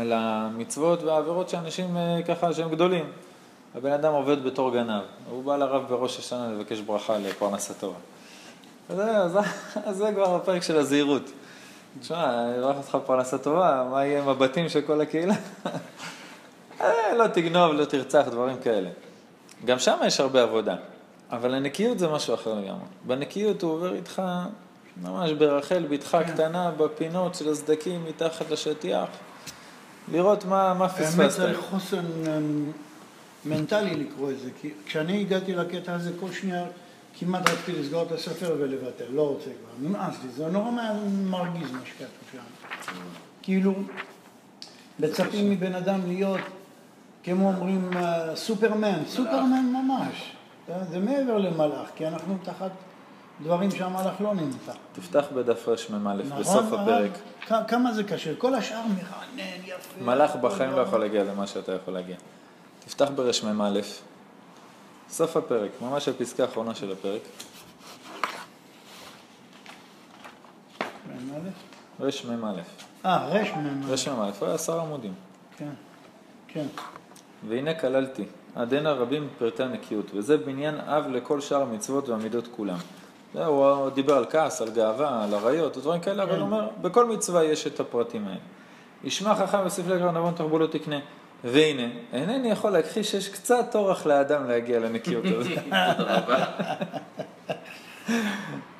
על המצוות והעבירות שאנשים אה, ככה שהם גדולים. הבן אדם עובד בתור גנב, הוא בא לרב בראש השנה לבקש ברכה לפרנסתו. זה, זה, זה כבר הפרק של הזהירות. תשמע, אני אברך אותך בפרנסה טובה, מה יהיה עם הבתים של כל הקהילה? אה, לא תגנוב, לא תרצח, דברים כאלה. גם שם יש הרבה עבודה, אבל הנקיות זה משהו אחר לגמרי. בנקיות הוא עובר איתך ממש ברחל, בתך כן. קטנה, בפינות של הסדקים, מתחת לשטיח, לראות מה, מה פספסת. האמת זה חוסן אמ, מנטלי לקרוא את זה, כי כשאני הגעתי לקטע הזה, כל שנייה כמעט רציתי לסגור את הספר ולבטל, לא רוצה כבר, נמאס לי, זה נורא מרגיז מה שכתוב שם. כאילו, מצפים מבן אדם להיות, כמו אומרים, אה, סופרמן, סופרמן ממש. זה מעבר למלאך, כי אנחנו תחת דברים שהמלאך לא נמצא. תפתח בדף רמ"א נכון, בסוף הפרק. כמה זה קשה, כל השאר מרענן, יפה. מלאך בחיים לא יכול להגיע למה שאתה יכול להגיע. תפתח ברמ"א, סוף הפרק, ממש הפסקה האחרונה של הפרק. רמ"א. אה, רמ"א. רמ"א, היה עשר עמודים. כן, כן. והנה כללתי, עד הנה רבים פרטי הנקיות, וזה בניין אב לכל שאר המצוות והמידות כולם. הוא דיבר על כעס, על גאווה, על עריות, דברים כאלה, אבל הוא אומר, בכל מצווה יש את הפרטים האלה. ישמע חכם ויוסיף לקרוא נבון תרבו לא תקנה. והנה, אינני יכול להכחיש שיש קצת אורח לאדם להגיע לנקיות הזאת.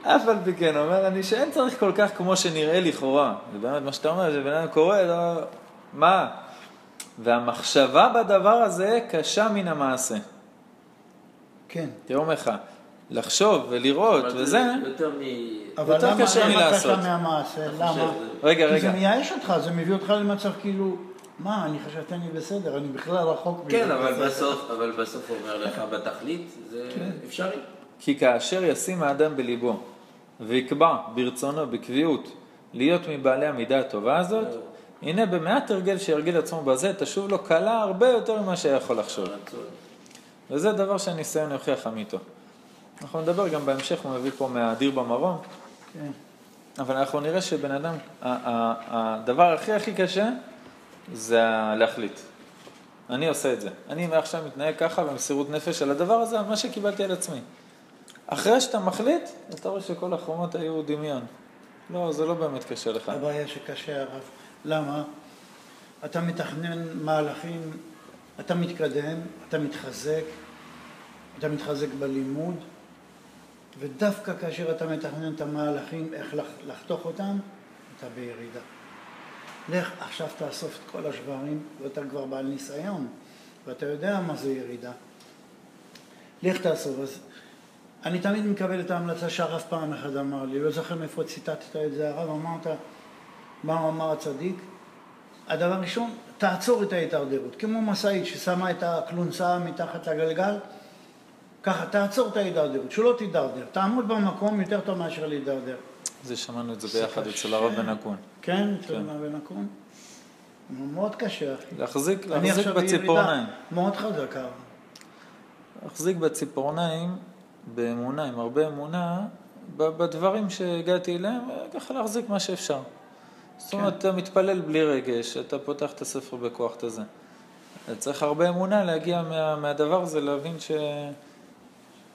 אף על פי כן, אומר אני שאין צריך כל כך כמו שנראה לכאורה. זה באמת מה שאתה אומר, שבן אדם קורא, לא... מה? והמחשבה בדבר הזה קשה מן המעשה. כן. תראו לך, לחשוב ולראות וזה, יותר, מ... יותר קשה מלעשות. אבל למה מהמעשה? למה? רגע, רגע. כי זה מייאש אותך, זה מביא אותך למצב כאילו... מה, אני חשבתי אני בסדר, אני בכלל רחוק מזה. כן, אבל בסוף, אבל בסוף הוא אומר לך, בתכלית זה כן. אפשרי. כי כאשר ישים האדם בליבו ויקבע ברצונו בקביעות להיות מבעלי המידה הטובה הזאת, הנה במעט הרגל שירגיל עצמו בזה, תשוב לו קלה הרבה יותר ממה שהיה יכול לחשוב. וזה דבר שהניסיון יוכיח אמיתו. אנחנו נדבר גם בהמשך, הוא מביא פה מהאדיר במרום. כן. אבל אנחנו נראה שבן אדם, הדבר הכי הכי קשה זה להחליט. אני עושה את זה. אני מעכשיו מתנהג ככה במסירות נפש על הדבר הזה, על מה שקיבלתי על עצמי. אחרי שאתה מחליט, אתה רואה שכל החומות היו דמיון. לא, זה לא באמת קשה לך. הבעיה שקשה, הרב. למה? אתה מתכנן מהלכים, אתה מתקדם, אתה מתחזק, אתה מתחזק בלימוד, ודווקא כאשר אתה מתכנן את המהלכים, איך לחתוך אותם, אתה בירידה. לך עכשיו תאסוף את כל השברים, ואתה כבר בעל ניסיון, ואתה יודע מה זה ירידה. לך תאסוף. אז אני תמיד מקבל את ההמלצה שהרב פעם אחד אמר לי, לא זוכר מאיפה ציטטת את זה, הרב אמרת, מה אמר הצדיק? הדבר הראשון, תעצור את ההתדרדרות. כמו משאית ששמה את הכלונסה מתחת לגלגל, ככה, תעצור את ההידרדרות, שלא תידרדר. תעמוד במקום יותר טוב מאשר להידרדר. זה שמענו את זה ביחד אצל הרב בן אקון. כן, אצל הרב בן אקון. מאוד קשה, אחי. להחזיק, להחזיק בציפורניים. מאוד חזקה. להחזיק בציפורניים, באמונה, עם הרבה אמונה, בדברים שהגעתי אליהם, ככה להחזיק מה שאפשר. זאת אומרת, כן. אתה מתפלל בלי רגש, אתה פותח את הספר בכוח את הזה. צריך הרבה אמונה להגיע מה, מהדבר הזה, להבין ש,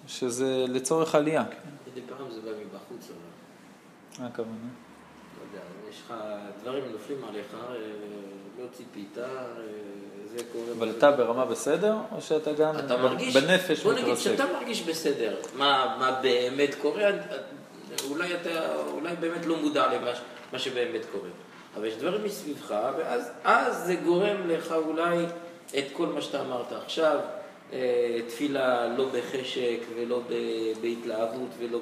שזה לצורך עלייה. מדי פעם זה בא מבחוץ, אבל... מה הכוונה? לא יודע, יש לך, דברים נופלים עליך, אה, לא ציפית, אה, זה קורה... אבל אתה ברמה בסדר, או שאתה גם אתה מרגיש, בנפש מתרסק? בוא נגיד שאתה מרגיש בסדר, מה, מה באמת קורה, אולי אתה, אולי באמת לא מודע למה שבאמת קורה. אבל יש דברים מסביבך, ואז זה גורם לך אולי את כל מה שאתה אמרת עכשיו, אה, תפילה לא בחשק ולא בהתלהבות ולא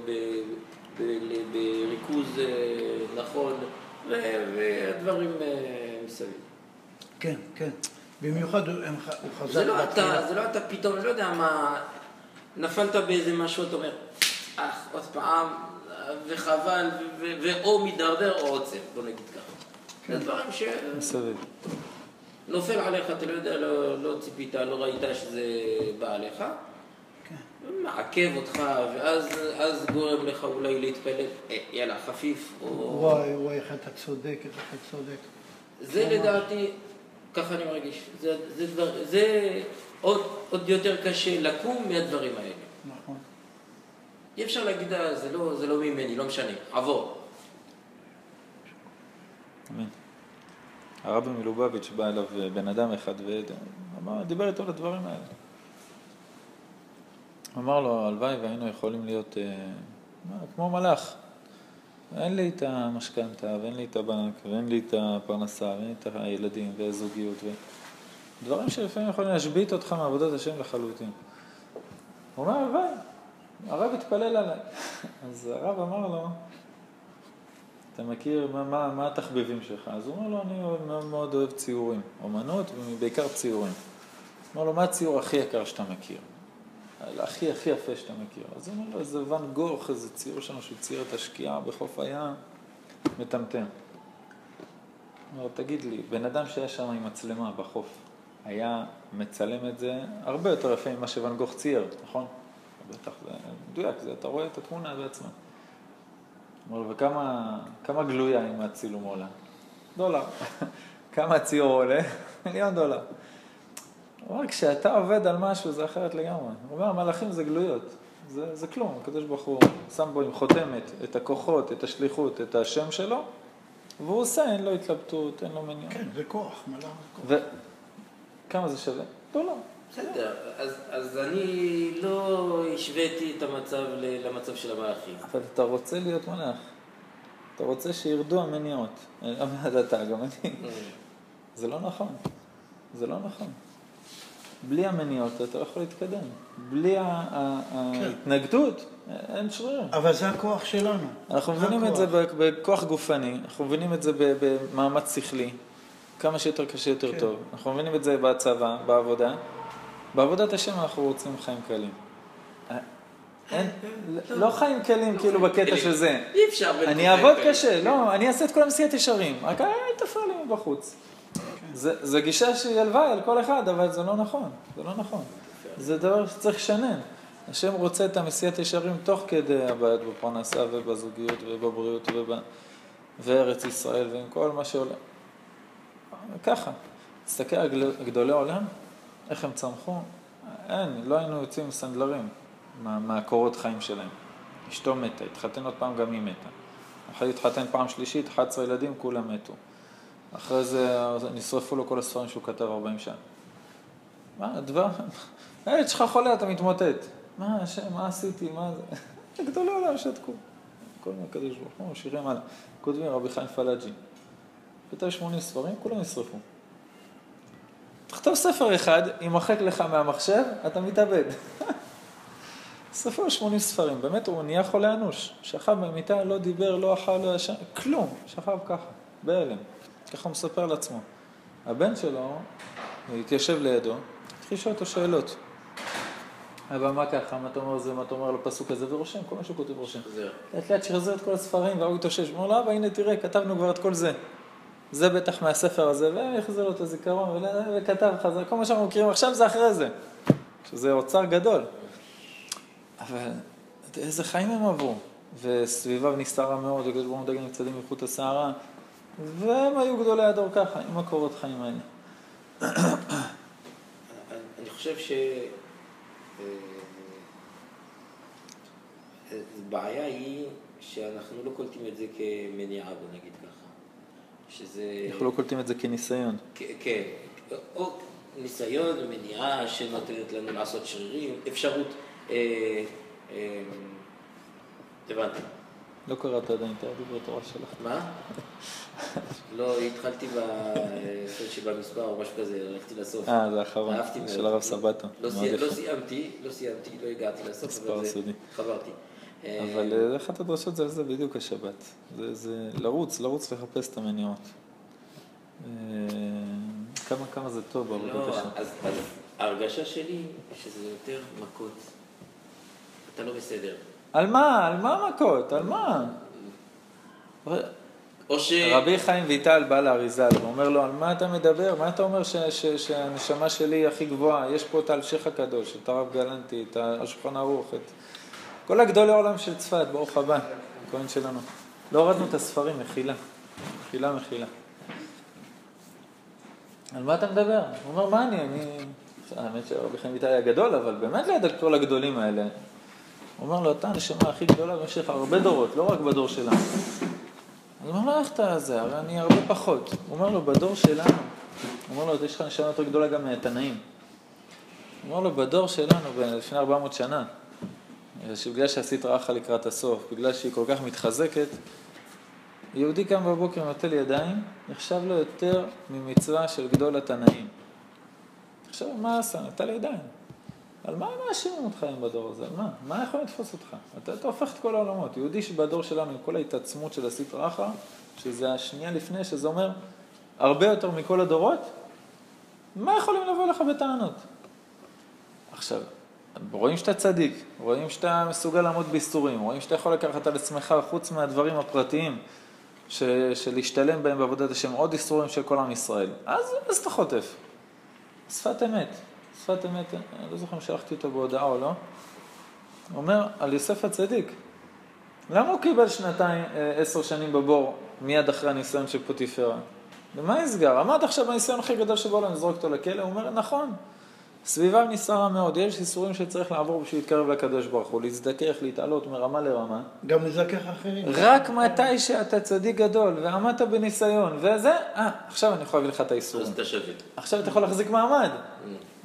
בריכוז אה, נכון, והדברים אה, מסביב. כן, כן. במיוחד הוא חזק זה לא אתה, זה לא אתה פתאום, לא יודע מה, נפלת באיזה משהו, אתה אומר, אך, עוד פעם, וחבל, ואו מידרדר או עוצר, בוא נגיד ככה. זה כן. דברים ש... מסביב. נופל עליך, אתה לא יודע, לא, לא ציפית, לא ראית שזה בא עליך. מעכב אותך, ואז גורם לך אולי להתפלל, אה, יאללה, חפיף. או... וואי, וואי, איך אתה צודק, איך אתה צודק. זה לדעתי, ככה אני מרגיש. זה, זה, דבר, זה עוד, עוד יותר קשה לקום מהדברים האלה. נכון. אי אפשר להגיד, "אה, זה לא, זה לא ממני, לא משנה, עבור. אמן. הרבי מלובביץ' בא אליו אה, בן אדם אחד ודיבר איתו על הדברים האלה. אמר לו, הלוואי והיינו יכולים להיות אה, כמו מלאך. אין לי את המשכנתה, ואין לי את הבנק, ואין לי את הפרנסה, ואין לי את הילדים, והזוגיות, ו... דברים שלפעמים יכולים להשבית אותך מעבודת השם לחלוטין. הוא אומר, הלוואי, הרב התפלל עליי. אז הרב אמר לו, אתה מכיר, מה, מה, מה התחביבים שלך? אז הוא אומר לו, אני מאוד, מאוד אוהב ציורים, אומנות ובעיקר ציורים. אמר לו, מה הציור הכי יקר שאתה מכיר? הכי הכי יפה שאתה מכיר. אז הוא אומר לו, איזה ואן גוך, איזה ציור שלנו שהוא צייר את השקיעה בחוף הים, מטמטם. הוא אומר, תגיד לי, בן אדם שהיה שם עם מצלמה בחוף, היה מצלם את זה הרבה יותר יפה ממה שוואן גוך צייר, נכון? בטח, זה מדויק, אתה רואה את התמונה בעצמה. אומר וכמה כמה גלויה עם הצילום עולה? דולר. כמה הציור עולה? מיליון דולר. הוא אומר, כשאתה עובד על משהו זה אחרת לגמרי. הוא אומר, המלאכים זה גלויות. זה, זה כלום, הקדוש ברוך הוא שם בו עם חותמת את הכוחות, את השליחות, את השם שלו, והוא עושה, אין לו התלבטות, אין לו מניעה. כן, זה כוח, מלאך זה כוח. וכמה זה שווה? דולר. בסדר, אז, אז אני לא השוויתי את המצב ל- למצב של המלאכים. אבל אתה רוצה להיות מלאך. אתה רוצה שירדו המניעות. אתה, גם אני. זה לא נכון. זה לא נכון. בלי המניעות אתה לא יכול להתקדם. בלי ה- ההתנגדות, אין שרירים. אבל זה הכוח שלנו. אנחנו מבינים את זה בכוח גופני, אנחנו מבינים את זה ב- במאמץ שכלי, כמה שיותר קשה יותר כן. טוב. אנחנו מבינים את זה בצבא, בעבודה. בעבודת השם אנחנו רוצים חיים קלים. אין, לא חיים קלים כאילו בקטע של זה. אי אפשר. אני אעבוד. קשה, לא, אני אעשה את כל המסיעת ישרים, רק אל תפריע לי בחוץ. זה- זה גישה שהיא הלוואי על כל אחד, אבל זה לא נכון, זה לא נכון. זה דבר שצריך לשנן. השם רוצה את המסיעת ישרים תוך כדי הבעיות בפרנסה ובזוגיות ובבריאות וב... וארץ ישראל ועם כל מה שעולה. ככה, תסתכל על גדולי העולם, איך הם צמחו, אין, לא היינו יוצאים עם סנדלרים מה- מהקורות חיים שלהם. אשתו מתה, התחתן עוד פעם, גם היא מתה. אחרי להתחתן פעם שלישית, 11 ילדים, כולם מתו. אחרי זה נשרפו לו כל הספרים שהוא כתב 40 שנה. מה, הדבר, הילד שלך חולה, אתה מתמוטט. מה, השם, מה עשיתי, מה זה? גדולי עולם שתקו. כל מיני קדוש ברוך הוא, שירים הלאה. כותבים רבי חיים פלאג'י. כתב 80 ספרים, כולם נשרפו. תכתוב ספר אחד, יימחק לך מהמחשב, אתה מתאבד. ספר 80 ספרים, באמת הוא נהיה חולה אנוש. שכב במיטה, לא דיבר, לא אכל, לא ישן, כלום. שכב ככה, בהלם. ככה הוא מספר לעצמו. הבן שלו התיישב לידו, התחיל לשאול אותו שאלות. אבא, מה ככה, מה אתה אומר על זה, מה אתה אומר על הפסוק הזה, ורושם, כל מה שהוא כותב רושם. לאט לאט שחזר את כל הספרים, והוא התאושש, הוא אומר לו, אבא, הנה תראה, כתבנו כבר את כל זה. זה בטח מהספר הזה, והחזיר לו את הזיכרון, וכתב חזר, כל מה שאנחנו מכירים עכשיו זה אחרי זה. שזה אוצר גדול. אבל איזה חיים הם עברו. וסביביו נסתרה מאוד, וקדוש ברוך הוא מצדים מחוט השערה. והם היו גדולי הדור ככה, עם הקורות חיים האלה. אני חושב ש... אה, הבעיה היא שאנחנו לא קולטים את זה כמניעה, בוא נגיד ככה. שזה... אנחנו לא קולטים את זה כניסיון. כן, או ניסיון ומניעה שנותנת לנו לעשות שרירים, אפשרות... אה, אה, הבנתי. לא קראת עדיין את הדברי תורה שלך. מה? לא, התחלתי שבמספר או משהו כזה, הלכתי לסוף. אה, זה האחרון. של הרב סבתו. לא. לא סיימתי, לא סיימתי, לא הגעתי לסוף, אבל זה... חברתי. אבל אה, אחת הדרשות זה על זה בדיוק השבת. זה, זה לרוץ, לרוץ לחפש את המניעות. אה, כמה, כמה זה טוב בעבודת לא, השם. אז, אז ההרגשה שלי שזה יותר מכות. אתה לא בסדר. על מה? על מה מכות? על מה? או ש... רבי חיים ויטל בא לאריזל ואומר לו, על מה אתה מדבר? מה אתה אומר ש- ש- שהנשמה שלי היא הכי גבוהה? יש פה את האלשיך הקדוש, את הרב גלנטי, את השולחן ערוך, את כל הגדולי עולם של צפת, ברוך הבא, הכהן שלנו. לא הורדנו את הספרים, מחילה. מחילה, מחילה. על מה אתה מדבר? הוא אומר, מה אני, אני... האמת שרבי חיים ויטל היה גדול, אבל באמת ליד כל הגדולים האלה. הוא אומר לו, אתה הנשמה הכי גדולה במשך הרבה דורות, לא רק בדור שלנו. הוא אומר לו, איך אתה זה? הרי אני הרבה פחות. הוא אומר לו, בדור שלנו, הוא אומר לו, יש לך נשמה יותר גדולה גם מהתנאים. הוא אומר לו, בדור שלנו, לפני 400 שנה, שבגלל שעשית רחה לקראת הסוף, בגלל שהיא כל כך מתחזקת, יהודי קם בבוקר ונוטל ידיים, נחשב לו יותר ממצווה של גדול התנאים. עכשיו, מה עשה? נטל ידיים. על מה מאשימים אותך היום בדור הזה? על מה? מה יכול לתפוס אותך? אתה, אתה הופך את כל העולמות. יהודי שבדור שלנו, עם כל ההתעצמות של הסטרא אחא, שזה השנייה לפני, שזה אומר הרבה יותר מכל הדורות, מה יכולים לבוא לך בטענות? עכשיו, רואים שאתה צדיק, רואים שאתה מסוגל לעמוד באיסורים, רואים שאתה יכול לקחת על עצמך, חוץ מהדברים הפרטיים, ש, של להשתלם בהם בעבודת השם, עוד איסורים של כל עם ישראל. אז, אז אתה חוטף. שפת אמת. שפת אמת, אני לא זוכר אם שלחתי אותו בהודעה או לא. הוא אומר על יוסף הצדיק. למה הוא קיבל שנתיים, אה, עשר שנים בבור, מיד אחרי הניסיון של פוטיפרה? ומה נסגר? עמד עכשיו בניסיון הכי גדול שבעולם לזרוק אותו לכלא, הוא אומר, נכון, סביבה נסערה מאוד, יש איסורים שצריך לעבור בשביל להתקרב לקדוש ברוך הוא, להזדכך, להתעלות מרמה לרמה. גם לזכך אחרים. רק מתי שאתה צדיק גדול ועמדת בניסיון, וזה, אה, עכשיו אני יכול להביא לך את האיסורים. אז אתה שווה. עכשיו אתה יכול להחזיק מעמד.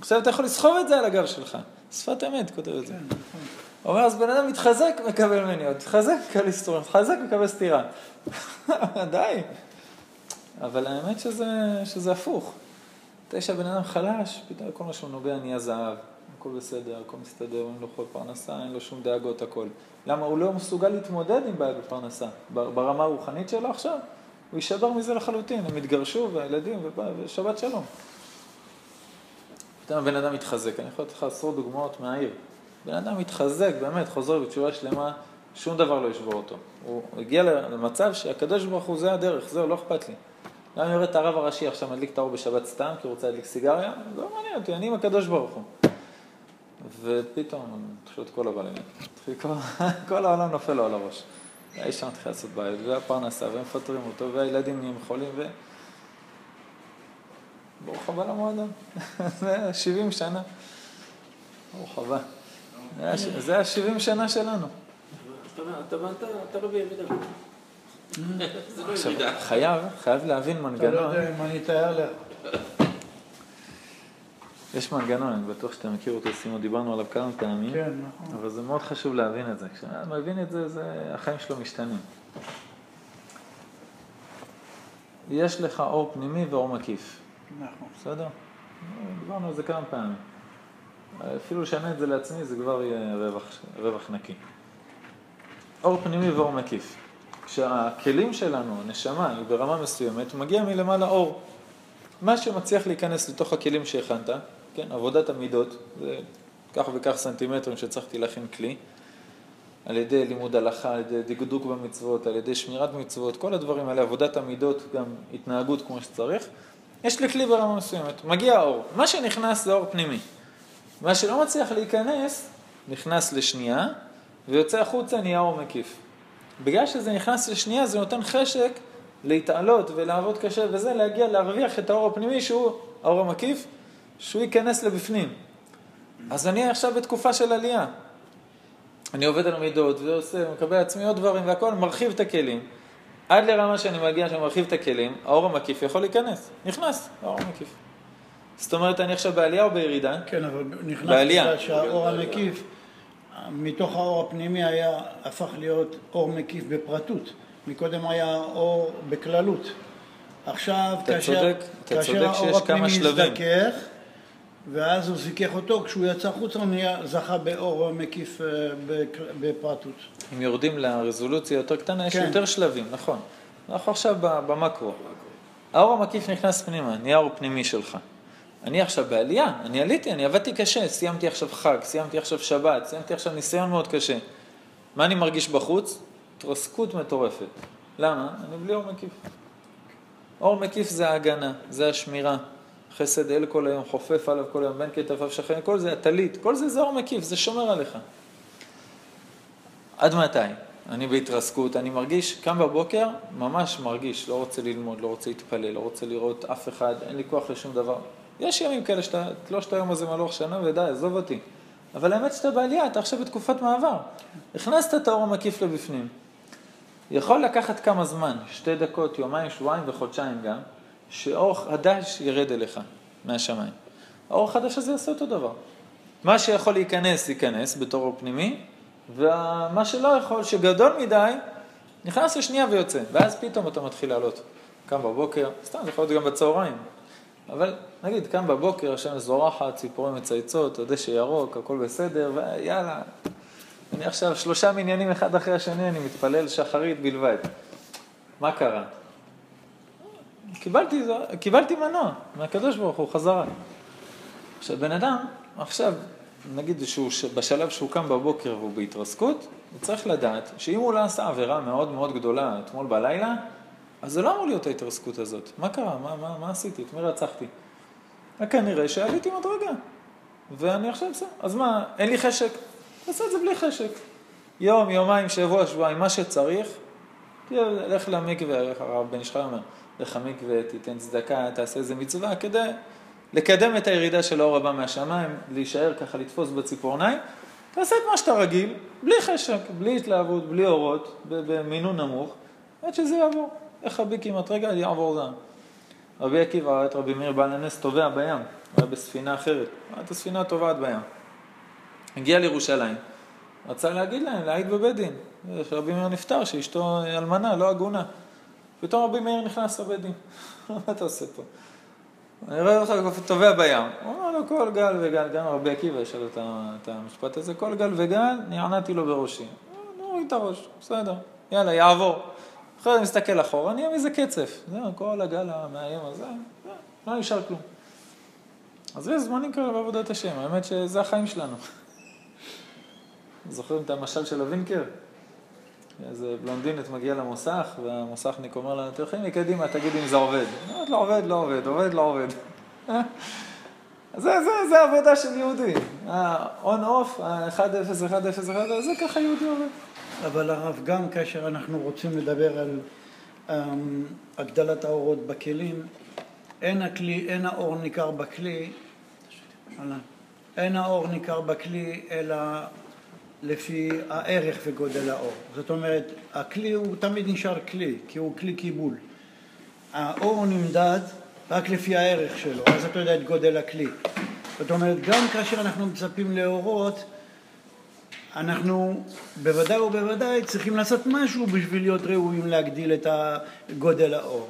עכשיו אתה יכול לסחוב את זה על הגב שלך. שפת אמת כותב את זה. כן, נכון. אומר, אז בן אדם מתחזק, מקבל מניות, מתחזק, מקבל איסורים, מתחזק, מקבל סטירה. די. אבל האמת שזה, שזה הפוך. מתי שהבן אדם חלש, פתאום כל מה שהוא נוגע נהיה זהב. הכל בסדר, הכל מסתדר, אין לו כל פרנסה, אין לו שום דאגות, הכל. למה? הוא לא מסוגל להתמודד עם בעיה בפרנסה. ברמה הרוחנית שלו עכשיו, הוא יישבר מזה לחלוטין. הם התגרשו, והילדים, ושבת שלום. פתאום הבן אדם מתחזק. אני יכול לתת לך עשרות דוגמאות מהעיר. בן אדם מתחזק, באמת, חוזר בתשובה שלמה, שום דבר לא ישבור אותו. הוא הגיע למצב שהקדוש ברוך הוא זה הדרך, זהו, לא אכפת לי. גם אם יורד את הרב הראשי עכשיו מדליק את האור בשבת סתם, כי הוא רוצה להדליק סיגריה, לא מעניין אותי, אני עם הקדוש ברוך הוא. ופתאום, פשוט כל הבעלים, כל, כל העולם נופל לו על הראש. האיש שם מתחיל לעשות בעיות, והפרנסה, והם מפטרים אותו, והילדים נהיים חולים, ו... ברוך הבא למועדון. זה 70 שנה. ברוך הבא. זה ה-70 שנה שלנו. אתה לא בירידה. זה לא עכשיו. חייב, חייב להבין אתה לא מנגנון. יודע אם אני אתאר לך. יש מנגנון, אני בטוח שאתה מכיר אותו, סימון, דיברנו עליו כמה פעמים. כן, נכון. אבל זה מאוד חשוב להבין את זה. כשאתה מבין את זה, זה, החיים שלו משתנים. יש לך אור פנימי ואור מקיף, נכון. בסדר? דיברנו על זה כמה פעמים. אפילו לשנה את זה לעצמי, זה כבר יהיה רווח, רווח נקי. אור פנימי ואור מקיף. כשהכלים שלנו, הנשמה, היא ברמה מסוימת, מגיע מלמעלה אור. מה שמצליח להיכנס לתוך הכלים שהכנת, כן, עבודת המידות, זה כך וכך סנטימטרים שצריכתי להכין כלי, על ידי לימוד הלכה, על ידי דקדוק במצוות, על ידי שמירת מצוות, כל הדברים האלה, עבודת המידות, גם התנהגות כמו שצריך, יש לי כלי ברמה מסוימת, מגיע האור. מה שנכנס זה אור פנימי. מה שלא מצליח להיכנס, נכנס לשנייה, ויוצא החוצה נהיה אור מקיף. בגלל שזה נכנס לשנייה, זה נותן חשק להתעלות ולעבוד קשה וזה, להגיע להרוויח את האור הפנימי שהוא האור המקיף, שהוא ייכנס לבפנים. אז אני עכשיו בתקופה של עלייה. אני עובד על מידות ועושה, מקבל לעצמי עוד דברים והכל, מרחיב את הכלים. עד לרמה שאני מגיע, שאני מרחיב את הכלים, האור המקיף יכול להיכנס. נכנס, האור המקיף. זאת אומרת, אני עכשיו בעלייה או בירידה? כן, אבל נכנס בעלייה. שהאור המקיף, מתוך האור הפנימי היה, הפך להיות אור מקיף בפרטות. מקודם היה אור בכללות. עכשיו, אתה כאשר, צודק, אתה כאשר צודק האור הפנימי. הזדכך, ואז הוא זיכך אותו, כשהוא יצא החוצה הוא נהיה, זכה באור מקיף אה, בפרטות. אם יורדים לרזולוציה יותר קטנה, יש כן. יותר שלבים, נכון. אנחנו עכשיו במקרו. האור המקיף נכנס פנימה, נהיה אור פנימי שלך. אני עכשיו בעלייה, אני עליתי, אני עבדתי קשה, סיימתי עכשיו חג, סיימתי עכשיו שבת, סיימתי עכשיו ניסיון מאוד קשה. מה אני מרגיש בחוץ? התרסקות מטורפת. למה? אני בלי אור מקיף. אור מקיף זה ההגנה, זה השמירה. חסד אל כל היום, חופף עליו כל היום, בין כתפיו שכן, כל זה הטלית, כל זה זה אור מקיף, זה שומר עליך. עד מתי? אני בהתרסקות, אני מרגיש, קם בבוקר, ממש מרגיש, לא רוצה ללמוד, לא רוצה להתפלל, לא רוצה לראות אף אחד, אין לי כוח לשום דבר. יש ימים כאלה שאתה תלוש את היום הזה מהלוח שנה ודי, עזוב אותי. אבל האמת שאתה בעלייה, אתה עכשיו בתקופת מעבר. הכנסת את האור המקיף לבפנים. יכול לקחת כמה זמן, שתי דקות, יומיים, שבועיים וחודשיים גם, שאור חדש ירד אליך מהשמיים. האור החדש הזה יעשה אותו דבר. מה שיכול להיכנס, ייכנס בתור אור פנימי, ומה שלא יכול, שגדול מדי, נכנס לשנייה ויוצא, ואז פתאום אתה מתחיל לעלות. קם בבוקר, סתם, זה יכול להיות גם בצהריים. אבל נגיד, קם בבוקר, השמש זורחת, ציפורים מצייצות, הדשא ירוק, הכל בסדר, ויאללה. אני עכשיו שלושה מניינים אחד אחרי השני, אני מתפלל שחרית בלבד. מה קרה? קיבלתי, קיבלתי מנוע מהקדוש ברוך הוא חזרה. עכשיו, בן אדם, עכשיו, נגיד שהוא בשלב שהוא קם בבוקר והוא בהתרסקות, הוא צריך לדעת שאם הוא לא עשה עבירה מאוד מאוד גדולה אתמול בלילה, אז זה לא אמור להיות ההתרסקות הזאת. מה קרה? מה, מה, מה עשיתי? את מי רצחתי? כנראה שעליתי מדרגה. ואני עכשיו בסדר. אז מה, אין לי חשק? תעשה את זה בלי חשק. יום, יומיים, שבוע, שבועיים, מה שצריך, לך למקווה, הרב בן ישחי אומר, לך למקווה, תיתן צדקה, תעשה איזה מצווה, כדי לקדם את הירידה של האור הבא מהשמיים, להישאר ככה, לתפוס בציפורניים, תעשה את מה שאתה רגיל, בלי חשק, בלי התלהבות, בלי אורות, במינון נמוך, עד שזה יעבור. איך רבי כמעט רגע יעבור זעם. רבי עקיבא ראה את רבי מאיר בעל הנס טובע בים, הוא היה בספינה אחרת, ראה את הספינה הטובעת בים. הגיע לירושלים, רצה להגיד להם, להעיד בבית דין, שרבי מאיר נפטר, שאשתו אלמנה, לא הגונה. פתאום רבי מאיר נכנס לבית דין, מה אתה עושה פה? אני רואה אותך טובע בים. הוא אמר לו, כל גל וגל, גם רבי עקיבא יש לו את המשפט הזה, כל גל וגל, נענעתי לו בראשי. נוריד את הראש, בסדר, יאללה, יעבור. אחרי זה מסתכל אחורה, נהיה מזה קצף. זהו, כל הגל המאיים הזה, לא נשאר כלום. אז יש זמנים כאלה בעבודת השם, האמת שזה החיים שלנו. זוכרים את המשל של הווינקר? איזה בלונדינית מגיעה למוסך, והמוסכניק אומר לה, תלכי מקדימה, תגידי אם זה עובד. אומרת לא עובד, לא עובד, עובד, לא עובד. זה, זה, זה עבודה של יהודי. ה-on off, ה-1-0, 1-0, 1-0, זה ככה יהודי עובד. אבל הרב, גם כאשר אנחנו רוצים לדבר על um, הגדלת האורות בכלים, אין, הכלי, אין האור ניכר בכלי, אין האור ניכר בכלי, אלא לפי הערך וגודל האור. זאת אומרת, הכלי הוא תמיד נשאר כלי, כי הוא כלי קיבול. האור נמדד רק לפי הערך שלו, אז אתה יודע את גודל הכלי. זאת אומרת, גם כאשר אנחנו מצפים לאורות, אנחנו בוודאי ובוודאי צריכים לעשות משהו בשביל להיות ראויים להגדיל את גודל האור.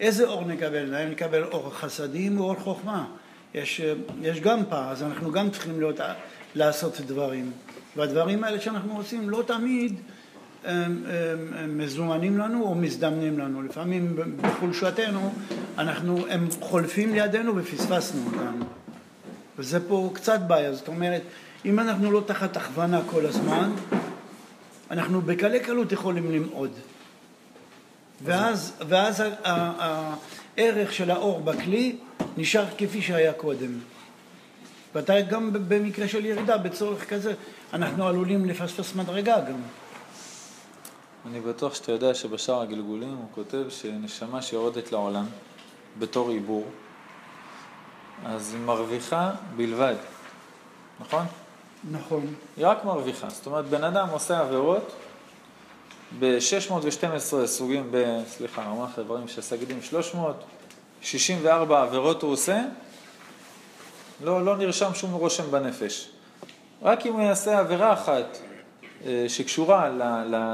איזה אור נקבל? האם נקבל אור חסדים או אור חוכמה? יש, יש גם פער, אז אנחנו גם צריכים להיות, לעשות דברים. והדברים האלה שאנחנו עושים לא תמיד הם, הם, הם מזומנים לנו או מזדמנים לנו. לפעמים בחולשתנו אנחנו, הם חולפים לידינו ופספסנו אותם. וזה פה קצת בעיה, זאת אומרת, אם אנחנו לא תחת הכוונה כל הזמן, אנחנו בקלי קלות יכולים למעוד. ואז, ואז הערך של האור בכלי נשאר כפי שהיה קודם. ואתה גם במקרה של ירידה בצורך כזה, אנחנו עלולים לפספס מדרגה גם. אני בטוח שאתה יודע שבשאר הגלגולים הוא כותב שנשמה שיורדת לעולם בתור עיבור, אז היא מרוויחה בלבד, נכון? נכון. היא רק מרוויחה. זאת אומרת, בן אדם עושה עבירות ב-612 סוגים, ב... סליחה, רמ"ח איברים של סגידים, 364 עבירות הוא עושה, לא, לא נרשם שום רושם בנפש. רק אם הוא יעשה עבירה אחת אה, שקשורה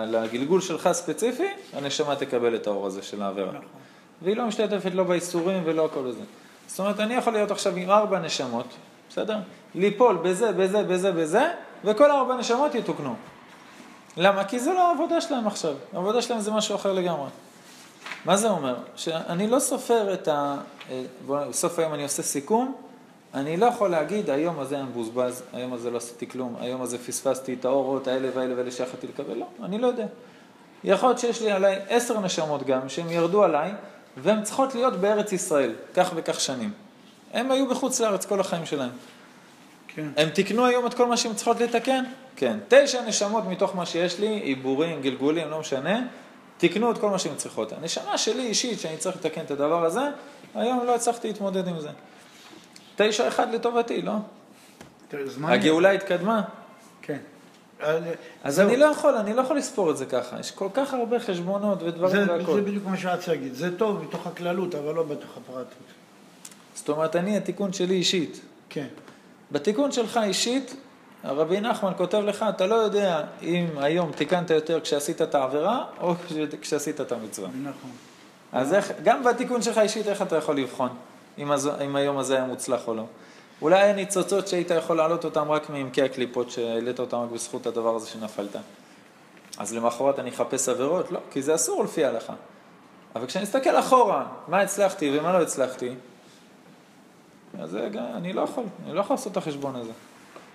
לגלגול שלך ספציפי, הנשמה תקבל את האור הזה של העבירה. נכון. והיא לא משתתפת לא באיסורים ולא הכל הזה. זאת אומרת, אני יכול להיות עכשיו עם ארבע נשמות, בסדר? ליפול בזה, בזה, בזה, בזה, וכל ארבע נשמות יתוקנו. למה? כי זה לא העבודה שלהם עכשיו. העבודה שלהם זה משהו אחר לגמרי. מה זה אומר? שאני לא סופר את ה... אה, בסוף היום אני עושה סיכום, אני לא יכול להגיד, היום הזה אני מבוזבז, היום הזה לא עשיתי כלום, היום הזה פספסתי את האורות האלה והאלה והאלה שיכולתי לקבל, לא, אני לא יודע. יכול להיות שיש לי עליי עשר נשמות גם, שהן ירדו עליי, והן צריכות להיות בארץ ישראל, כך וכך שנים. הם היו בחוץ לארץ כל החיים שלהם. כן. הם תיקנו היום את כל מה שהם צריכות לתקן? כן. תשע נשמות מתוך מה שיש לי, עיבורים, גלגולים, לא משנה, תיקנו את כל מה שהן צריכות. הנשמה שלי אישית, שאני צריך לתקן את הדבר הזה, היום לא הצלחתי להתמודד עם זה. תשע אחד לטובתי, לא? הגאולה התקדמה. כן. אז. אני לא יכול, אני לא יכול לספור את זה ככה. יש כל כך הרבה חשבונות ודברים זה, והכל. זה בדיוק מה שרציתי להגיד. זה טוב בתוך הכללות, אבל לא בתוך הפרטות. זאת אומרת, אני, התיקון שלי אישית. כן. בתיקון שלך אישית, רבי נחמן כותב לך, אתה לא יודע אם היום תיקנת יותר כשעשית את העבירה, או כש- כשעשית את המצווה. נכון. אז איך, גם בתיקון שלך אישית, איך אתה יכול לבחון אם, הז, אם היום הזה היה מוצלח או לא? אולי היה ניצוצות שהיית יכול להעלות אותם רק מעמקי הקליפות, שהעלית אותם רק בזכות הדבר הזה שנפלת. אז למחרת אני אחפש עבירות? לא, כי זה אסור לפי ההלכה. אבל כשאני אסתכל אחורה, מה הצלחתי ומה לא הצלחתי, אז זה, גם- אני לא יכול, אני לא יכול לעשות את החשבון הזה.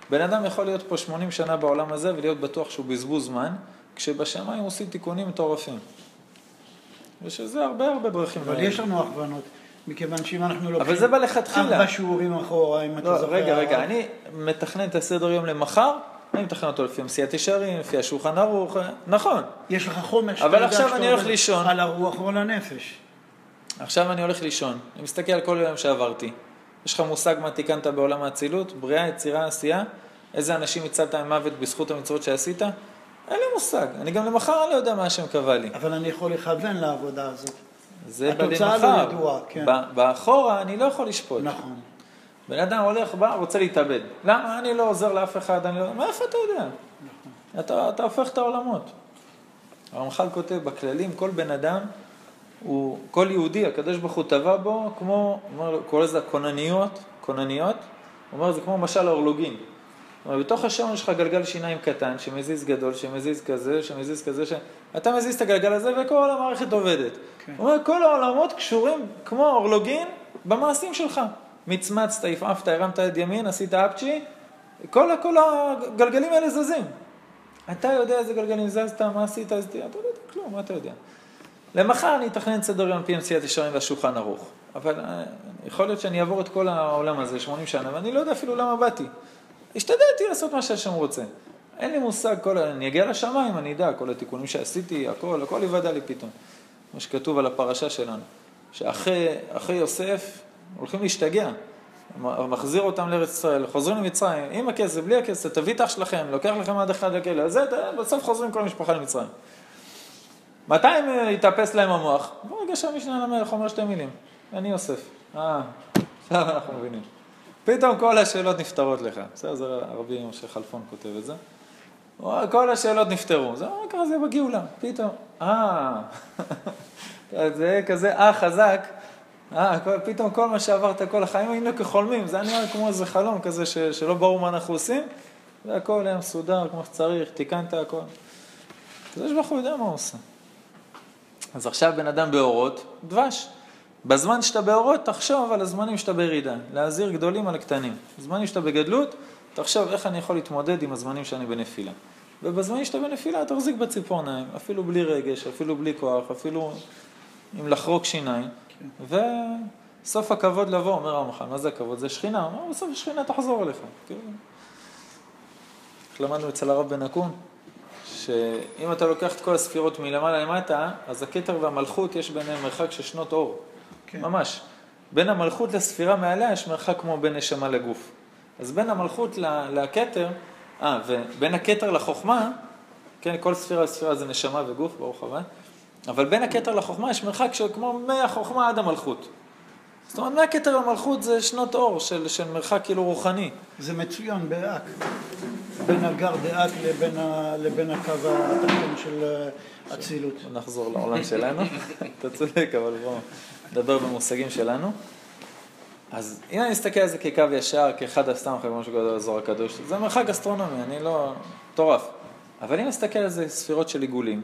בן אדם יכול להיות פה 80 שנה בעולם הזה ולהיות בטוח שהוא בזבוז זמן, כשבשמיים עושים תיקונים מטורפים. ושזה הרבה הרבה דרכים. אבל יש לנו הכוונות, מכיוון שאם אנחנו לוקחים... אבל זה בלכתחילה. ארבע שיעורים אחורה, אם אתה לא, זוכר. רגע, רגע, אני מתכנן את הסדר יום למחר, אני מתכנן אותו לפי מסיעת ישרים, לפי השולחן ערוך, נכון. יש לך חומר שאתה יודע שאתה הולך לישון. על הרוח או על הנפש. עכשיו אני הולך לישון, אני מסתכל על כל היום שעברתי. יש לך מושג מה תיקנת בעולם האצילות? בריאה, יצירה, עשייה? איזה אנשים הצלת ממוות בזכות המצוות שעשית? אין לי מושג. אני גם למחר לא יודע מה השם קבע לי. אבל אני יכול לכוון לעבודה הזאת. זה התוצאה בלמחר. לא ידועה, כן. באחורה אני לא יכול לשפוט. נכון. בן אדם הולך, בא, רוצה להתאבד. למה? אני לא עוזר לאף אחד, אני לא... מאיפה אתה יודע? אתה, אתה הופך את העולמות. הרמח"ל כותב, בכללים, כל בן אדם, הוא, כל יהודי, הקדוש ברוך הוא טבע בו, כמו, הוא אומר, קורא לזה כונניות, כונניות, הוא אומר, זה כמו משל האורלוגין. אומרת, בתוך השעון יש לך גלגל שיניים קטן, שמזיז גדול, שמזיז כזה, שמזיז כזה, ש... אתה מזיז את הגלגל הזה וכל המערכת עובדת. כן. הוא אומר, כל העולמות קשורים כמו אורלוגין במעשים שלך. מצמצת, עפעפת, הרמת יד ימין, עשית אפצ'י, כל, כל הגלגלים האלה זזים. אתה יודע איזה גלגלים זזת, מה עשית, אז אתה לא יודע כלום, מה אתה יודע? למחר אני אתכנן סדר יום פי מציאת ישרים והשולחן ערוך. אבל אה, יכול להיות שאני אעבור את כל העולם הזה, 80 שנה, ואני לא יודע אפילו למה באתי. השתדלתי לעשות מה שהשם רוצה. אין לי מושג, כל, אני אגיע לשמיים, אני אדע, כל התיקונים שעשיתי, הכל, הכל יוודע לי פתאום. מה שכתוב על הפרשה שלנו, שאחרי אחרי יוסף הולכים להשתגע. מחזיר אותם לארץ ישראל, חוזרים למצרים, עם הכסף, בלי הכסף, תביא את אח שלכם, לוקח לכם עד אחד לכלא, אז זה, בסוף חוזרים כל המשפחה למצרים. מתי הם אה, יתאפס להם המוח? ברגע שהמשנה למלך אומר שתי מילים, אני יוסף. אה, עכשיו אנחנו מבינים. פתאום כל השאלות נפתרות לך. בסדר, זה הרבי משה חלפון כותב את זה. אומר, כל השאלות נפתרו. זה אומר, ככה זה בגאולה. פתאום, אה, זה כזה אה חזק. אה, פתאום כל מה שעברת כל החיים היינו כחולמים, זה היה נראה כמו איזה חלום כזה ש, שלא ברור מה אנחנו עושים, והכל היה מסודר כמו שצריך, תיקנת הכל. הקדוש ברוך הוא יודע מה הוא עושה. אז עכשיו בן אדם באורות, דבש. בזמן שאתה באורות, תחשוב על הזמנים שאתה בירידה. להזהיר גדולים על הקטנים. בזמנים שאתה בגדלות, תחשוב איך אני יכול להתמודד עם הזמנים שאני בנפילה. ובזמנים שאתה בנפילה, תחזיק בציפורניים, אפילו בלי רגש, אפילו בלי כוח, אפילו עם לחרוק שיניים. וסוף הכבוד לבוא, אומר הרמח"ל, מה זה הכבוד? זה שכינה. הוא אומר, בסוף השכינה תחזור אליך. כאילו, איך למדנו אצל הרב בן אקון? שאם אתה לוקח את כל הספירות מלמעלה למטה, אז הכתר והמלכות יש ביניהם מרחק של שנות אור. כן. ממש. בין המלכות לספירה מעליה יש מרחק כמו בין נשמה לגוף. אז בין המלכות לכתר, אה, ובין הכתר לחוכמה, כן, כל ספירה וספירה זה נשמה וגוף, ברוך הבא, אבל בין הכתר לחוכמה יש מרחק של כמו מהחוכמה עד המלכות. זאת אומרת, מהכתר למלכות זה שנות אור של, של מרחק כאילו רוחני. זה מצוין באק. בין הגר דאק לבין, ה, לבין הקו התחתון של אה, אצילות. נחזור לעולם שלנו. אתה צודק, אבל בואו נדבר במושגים שלנו. אז אם אני מסתכל על זה כקו ישר, כאחד הסתם כמו שקוראים לאזור הקדוש, זה מרחק אסטרונומי, אני לא... מטורף. אבל אם נסתכל על זה ספירות של עיגולים,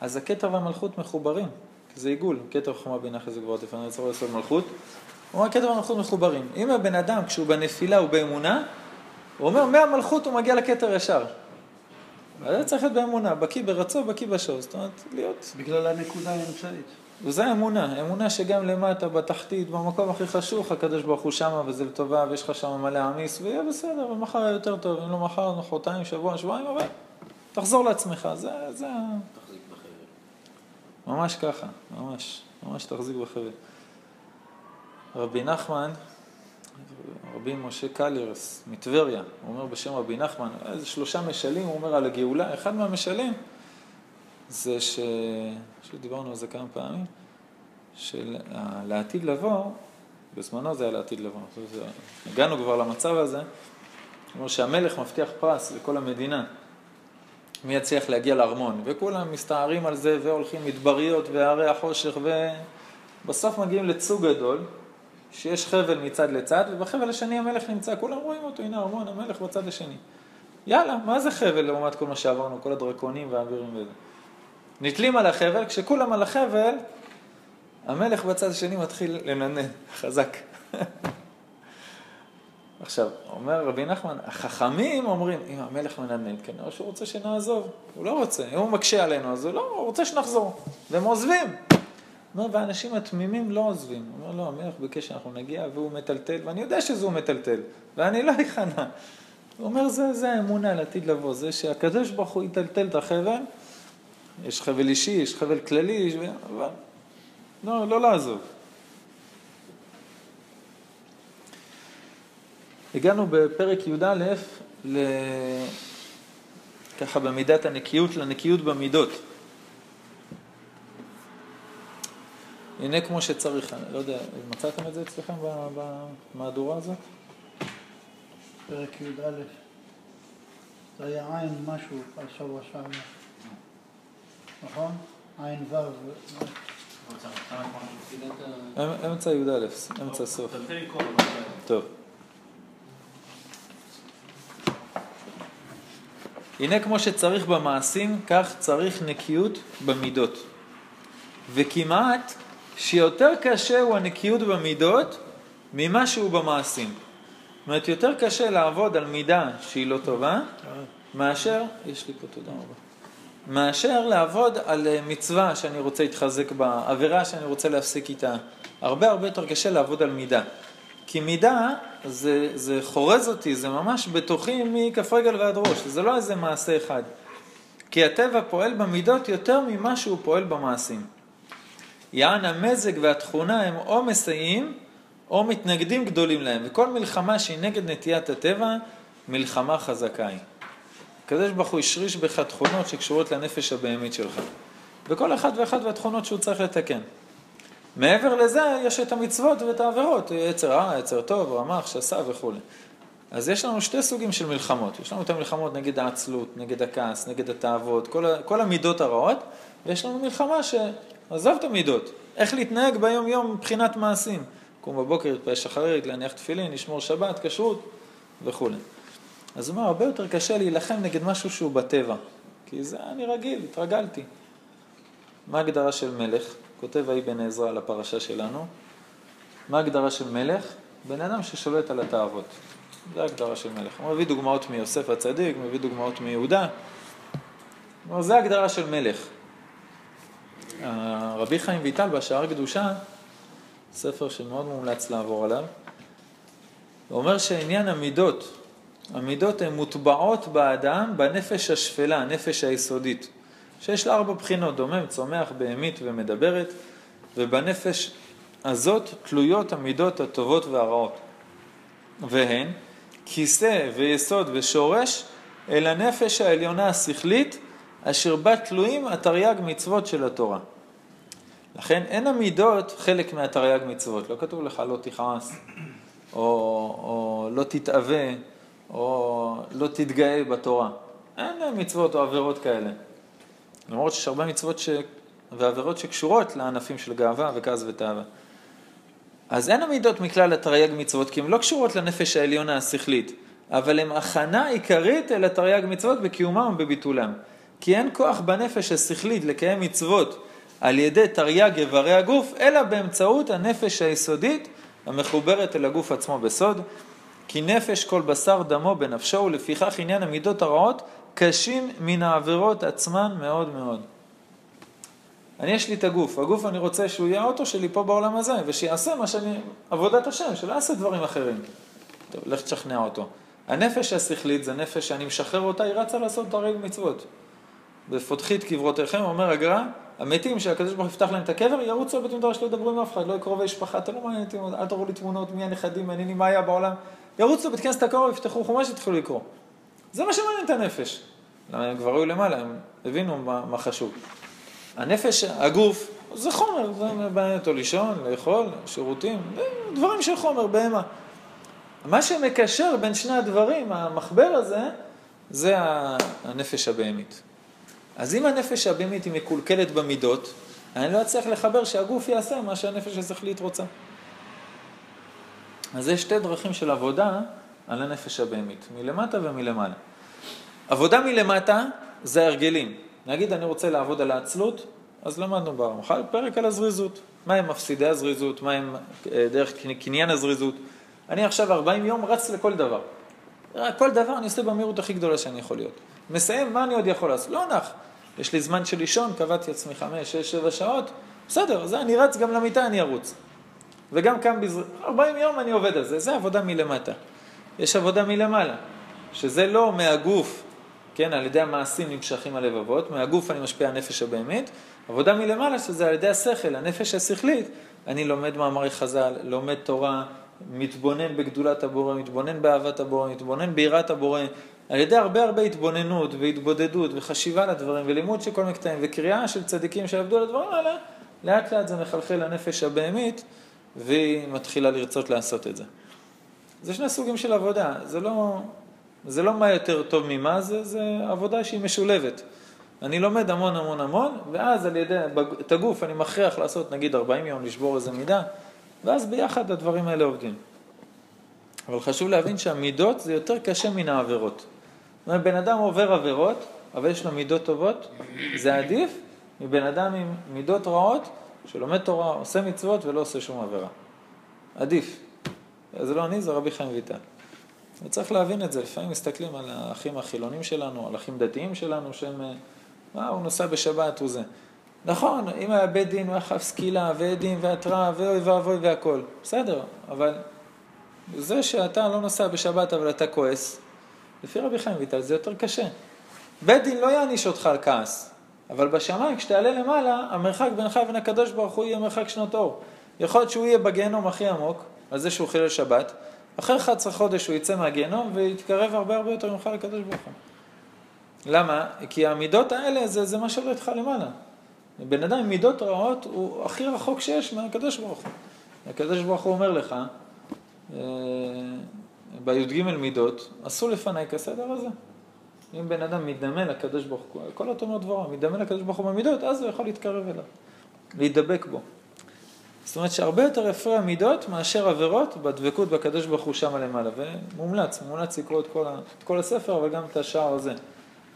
אז הכתר והמלכות מחוברים, זה עיגול, כתר חוכמה בינה חזק גבוהות לפני יצור יסוד מלכות. הוא אומר, כתר והמלכות מחוברים. אם הבן אדם, כשהוא בנפילה, הוא באמונה, הוא אומר, מהמלכות הוא מגיע לכתר ישר. זה צריך להיות באמונה, בקיא ברצו, בקיא בשור, זאת אומרת, להיות... בגלל הנקודה האמצעית. וזה האמונה, אמונה שגם למטה, בתחתית, במקום הכי חשוך, הקדוש ברוך הוא שמה וזה לטובה, ויש לך שם מלא עמיס, ויהיה בסדר, ומחר יהיה יותר טוב, אם לא מחר, מחרתיים, שבוע, שבועיים, אבל תחזור לעצמך, זה, זה. ממש ככה, ממש, ממש תחזיק בחבל. רבי נחמן, רבי משה קלירס מטבריה, הוא אומר בשם רבי נחמן, איזה שלושה משלים, הוא אומר על הגאולה, אחד מהמשלים זה ש... שדיברנו על זה כמה פעמים, של לעתיד לבוא, בזמנו זה היה לעתיד לבוא, הגענו כבר למצב הזה, הוא אומר שהמלך מבטיח פרס לכל המדינה, מי יצליח להגיע לארמון, וכולם מסתערים על זה והולכים מדבריות והרי החושך ובסוף מגיעים לצוג גדול, שיש חבל מצד לצד, ובחבל השני המלך נמצא, כולם רואים אותו, הנה ארמון המלך בצד השני. יאללה, מה זה חבל לעומת כל מה שעברנו, כל הדרקונים והאווירים וזה. נתלים על החבל, כשכולם על החבל, המלך בצד השני מתחיל לננן, חזק. עכשיו, אומר רבי נחמן, החכמים אומרים, אם המלך מננן, כנראה שהוא רוצה שנעזוב, הוא לא רוצה, אם הוא מקשה עלינו, אז הוא לא, הוא רוצה שנחזור, והם עוזבים. אומר, והאנשים התמימים לא עוזבים. הוא אומר, לא, המלך ביקש שאנחנו נגיע, והוא מטלטל, ואני יודע שזה מטלטל, ואני לא אכנע. הוא אומר, זה, זה האמונה לעתיד לבוא, זה שהקדוש ברוך הוא יטלטל את החבל, יש חבל אישי, יש חבל כללי, יש... אבל לא, לא לעזוב. הגענו בפרק י"א ל... ככה במידת הנקיות לנקיות במידות. הנה כמו שצריך, אני לא יודע, מצאתם את זה אצלכם ב- במהדורה הזאת? פרק י"א. זה היה עין משהו על שבוע שעבר. נכון? עין ו'. אמ- אמצע י"א, אמצע סוף. טוב. הנה כמו שצריך במעשים, כך צריך נקיות במידות. וכמעט שיותר קשה הוא הנקיות במידות ממה שהוא במעשים. זאת אומרת, יותר קשה לעבוד על מידה שהיא לא טובה, מאשר, יש לי פה תודה רבה, מאשר לעבוד על אה, מצווה שאני רוצה להתחזק בה, עבירה שאני רוצה להפסיק איתה. הרבה הרבה יותר קשה לעבוד על מידה. כי מידה זה, זה חורז אותי, זה ממש בתוכי מכף רגל ועד ראש, זה לא איזה מעשה אחד. כי הטבע פועל במידות יותר ממה שהוא פועל במעשים. יען המזג והתכונה הם או מסייעים או מתנגדים גדולים להם, וכל מלחמה שהיא נגד נטיית הטבע, מלחמה חזקה היא. הקדוש ברוך הוא השריש בך תכונות שקשורות לנפש הבהמית שלך. וכל אחד ואחד והתכונות שהוא צריך לתקן. מעבר לזה יש את המצוות ואת העבירות, יצר רע, יצר טוב, רמח, שסה וכולי. אז יש לנו שתי סוגים של מלחמות. יש לנו את המלחמות נגד העצלות, נגד הכעס, נגד התאוות, כל, כל המידות הרעות, ויש לנו מלחמה שעזוב את המידות, איך להתנהג ביום יום מבחינת מעשים. קום בבוקר, להתפלל שחרית, להניח תפילין, לשמור שבת, כשרות וכולי. אז הוא אומר, הרבה יותר קשה להילחם נגד משהו שהוא בטבע, כי זה אני רגיל, התרגלתי. מה ההגדרה של מלך? כותב האבן עזרא על הפרשה שלנו. מה ההגדרה של מלך? בן אדם ששולט על התאוות. זה ההגדרה של מלך. הוא מביא דוגמאות מיוסף הצדיק, מביא דוגמאות מיהודה. כלומר, זה ההגדרה של מלך. רבי חיים ויטל בשער קדושה, ספר שמאוד מומלץ לעבור עליו, הוא אומר שעניין המידות, המידות הן מוטבעות באדם בנפש השפלה, הנפש היסודית, שיש לה ארבע בחינות, דומם, צומח, בהמית ומדברת, ובנפש הזאת תלויות המידות הטובות והרעות. והן כיסא ויסוד ושורש אל הנפש העליונה השכלית, אשר בה תלויים התרי"ג מצוות של התורה. לכן אין המידות חלק מהתרי"ג מצוות, לא כתוב לך לא תכעס, או, או לא תתאווה, או לא תתגאה בתורה. אין מצוות או עבירות כאלה. למרות שיש הרבה מצוות ש... ועבירות שקשורות לענפים של גאווה וכעס ותאווה. אז אין המידות מכלל התרי"ג מצוות, כי הן לא קשורות לנפש העליונה השכלית, אבל הן הכנה עיקרית אל התרי"ג מצוות בקיומם ובביטולם. כי אין כוח בנפש השכלית לקיים מצוות על ידי תרי"ג איברי הגוף, אלא באמצעות הנפש היסודית המחוברת אל הגוף עצמו בסוד. כי נפש כל בשר דמו בנפשו, ולפיכך עניין המידות הרעות קשים מן העבירות עצמן מאוד מאוד. אני יש לי את הגוף, הגוף אני רוצה שהוא יהיה האוטו שלי פה בעולם הזה, ושיעשה מה שאני, עבודת השם, שלא יעשה דברים אחרים. טוב, לך תשכנע אותו. הנפש השכלית זה נפש שאני משחרר אותה, היא רצה לעשות את הרגל מצוות. ופותחי את קברותיכם, אומר הגר"א, המתים שהקדוש ברוך יפתח להם את הקבר, ירוצו לבית מדרש, לא ידברו עם אף אחד, לא יקרובי משפחה, אתה לא מעניין אותי, אל תראו לי תמונות, מי הנכדים, מעניינים מה היה בעולם. ירוצו לבית כנסת הקרוב, יפתחו חומש, יתחילו לקרוא. זה מה שמעניין את הנפש. למה הם כבר היו למעלה, הם הבינו מה, מה חשוב. הנפש, הגוף, זה חומר, זה מעניין אותו לישון, לאכול, שירותים, דברים של חומר, בהמה. מה שמקשר בין שני הדברים, המחבר הזה, זה הנפש הבהמית. אז אם הנפש הבהמית היא מקולקלת במידות, אני לא אצליח לחבר שהגוף יעשה מה שהנפש השכלית רוצה. אז יש שתי דרכים של עבודה על הנפש הבהמית, מלמטה ומלמעלה. עבודה מלמטה זה הרגלים. נגיד אני רוצה לעבוד על העצלות, אז למדנו ברמח"ל פרק על הזריזות. מה הם מפסידי הזריזות, מה הם אה, דרך קניין הזריזות. אני עכשיו 40 יום רץ לכל דבר. כל דבר אני עושה במהירות הכי גדולה שאני יכול להיות. מסיים, מה אני עוד יכול לעשות? לא נח. יש לי זמן של לישון, קבעתי עצמי 5, 6, 7 שעות, בסדר, זה אני רץ גם למיטה, אני ארוץ. וגם קם בזר... 40 יום אני עובד על זה, זה עבודה מלמטה. יש עבודה מלמעלה, שזה לא מהגוף, כן, על ידי המעשים נמשכים הלבבות, מהגוף אני משפיע הנפש הבהמית, עבודה מלמעלה שזה על ידי השכל, הנפש השכלית, אני לומד מאמרי חז"ל, לומד תורה, מתבונן בגדולת הבורא, מתבונן באהבת הבורא, מתבונן ביראת הבורא, על ידי הרבה הרבה התבוננות והתבודדות וחשיבה לדברים ולימוד של כל מקטעים וקריאה של צדיקים שעבדו על הדברים האלה, לאט לאט זה מחלחל לנפש הבהמית והיא מתחילה לרצות לעשות את זה. זה שני סוגים של עבודה, זה לא, זה לא מה יותר טוב ממה, זה, זה עבודה שהיא משולבת. אני לומד המון המון המון, ואז על ידי, את הגוף אני מכריח לעשות נגיד 40 יום, לשבור איזה מידה, ואז ביחד הדברים האלה עובדים. אבל חשוב להבין שהמידות זה יותר קשה מן העבירות. זאת אומרת, בן אדם עובר עבירות, אבל יש לו מידות טובות, זה עדיף מבן אדם עם מידות רעות, שלומד תורה, עושה מצוות ולא עושה שום עבירה. עדיף. זה לא אני, זה רבי חיים ויטל. וצריך להבין את זה, לפעמים מסתכלים על האחים החילונים שלנו, על אחים דתיים שלנו, שהם, מה, הוא נוסע בשבת, הוא זה. נכון, אם היה בית דין, הוא היה חייב סקילה, ועדים, והתראה, ואוי ואבוי והכל. בסדר, אבל זה שאתה לא נוסע בשבת אבל אתה כועס, לפי רבי חיים ויטל זה יותר קשה. בית דין לא יעניש אותך על כעס, אבל בשמיים כשתעלה למעלה, המרחק בינך לבין הקדוש ברוך הוא יהיה מרחק שנות אור. יכול להיות שהוא יהיה בגיהנום הכי עמוק, על זה שהוא חילל שבת, אחרי 11 חודש הוא יצא מהגיהנום ויתקרב הרבה הרבה יותר ממך לקדוש ברוך הוא. למה? כי המידות האלה זה, זה מה שעולה איתך למעלה. בן אדם עם מידות רעות הוא הכי רחוק שיש מהקדוש ברוך הוא. הקדוש ברוך הוא אומר לך, אה, בי"ג מידות, עשו לפניי כסדר הזה. אם בן אדם מתדמה לקדוש ברוך הוא, כל התומר דברו, מתדמה לקדוש ברוך הוא במידות, אז הוא יכול להתקרב אליו, להידבק בו. זאת אומרת שהרבה יותר יפה המידות מאשר עבירות בדבקות בקדוש ברוך הוא שם למעלה, ומומלץ, מומלץ לקרוא את כל, ה, את כל הספר, אבל גם את השער הזה.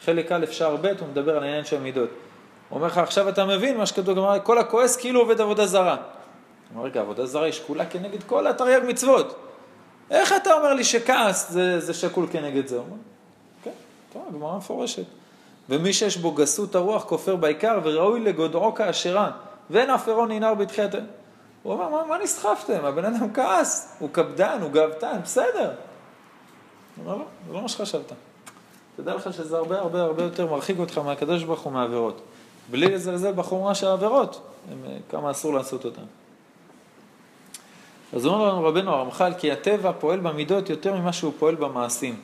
חלק א', שער ב', הוא מדבר על העניין של המידות. הוא אומר לך, עכשיו אתה מבין מה שכתוב, גמרא, כל הכועס כאילו עובד עבודה זרה. הוא אומר, רגע, עבודה זרה היא שקולה כנגד כל התרי"ג מצוות. איך אתה אומר לי שכעס זה, זה שקול כנגד זה? הוא אומר, כן, טוב, גמרא מפורשת. ומי שיש בו גסות הרוח כופר בעיקר וראוי לגודעו כאשרה ואין אף עירון ננער בתחילת... הוא אמר, מה, מה נסחפתם? הבן אדם כעס, הוא קפדן, הוא גאוותן, בסדר. הוא אמר, לא, זה לא מה שחשבת. תדע לך שזה הרבה הרבה הרבה יותר מרחיק אותך מהקדוש ברוך הוא מעבירות. בלי לזלזל בחומרה של העבירות, הם, כמה אסור לעשות אותן. אז אומר לנו רבנו הרמח"ל, כי הטבע פועל במידות יותר ממה שהוא פועל במעשים.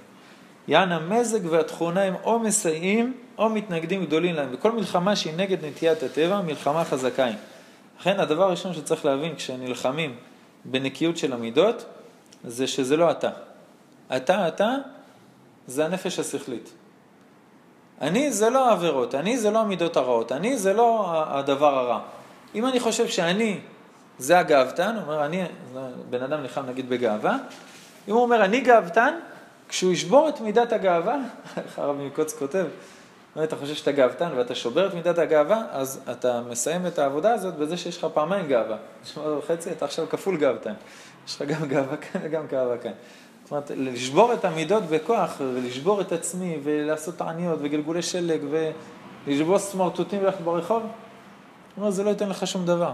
יען המזג והתכונה הם או מסייעים או מתנגדים גדולים להם. וכל מלחמה שהיא נגד נטיית הטבע, מלחמה חזקה היא. לכן הדבר הראשון שצריך להבין כשנלחמים בנקיות של המידות, זה שזה לא אתה. אתה, אתה, זה הנפש השכלית. אני זה לא העבירות, אני זה לא המידות הרעות, אני זה לא הדבר הרע. אם אני חושב שאני זה הגאוותן, הוא אומר, אני, בן אדם נלחם נגיד בגאווה, אם הוא אומר, אני גאוותן, כשהוא ישבור את מידת הגאווה, איך הרב מקוץ כותב, אתה חושב שאתה גאוותן ואתה שובר את מידת הגאווה, אז אתה מסיים את העבודה הזאת בזה שיש לך פעמיים גאווה. שמונה וחצי, אתה עכשיו כפול גאוותן. יש לך גם גאווה כאן וגם גאווה כאן. זאת אומרת, לשבור את המידות בכוח, ולשבור את עצמי, ולעשות עניות, וגלגולי שלג, ולשבור סמרטוטים וללכת ברחוב, אומר, זה לא ייתן לך שום דבר.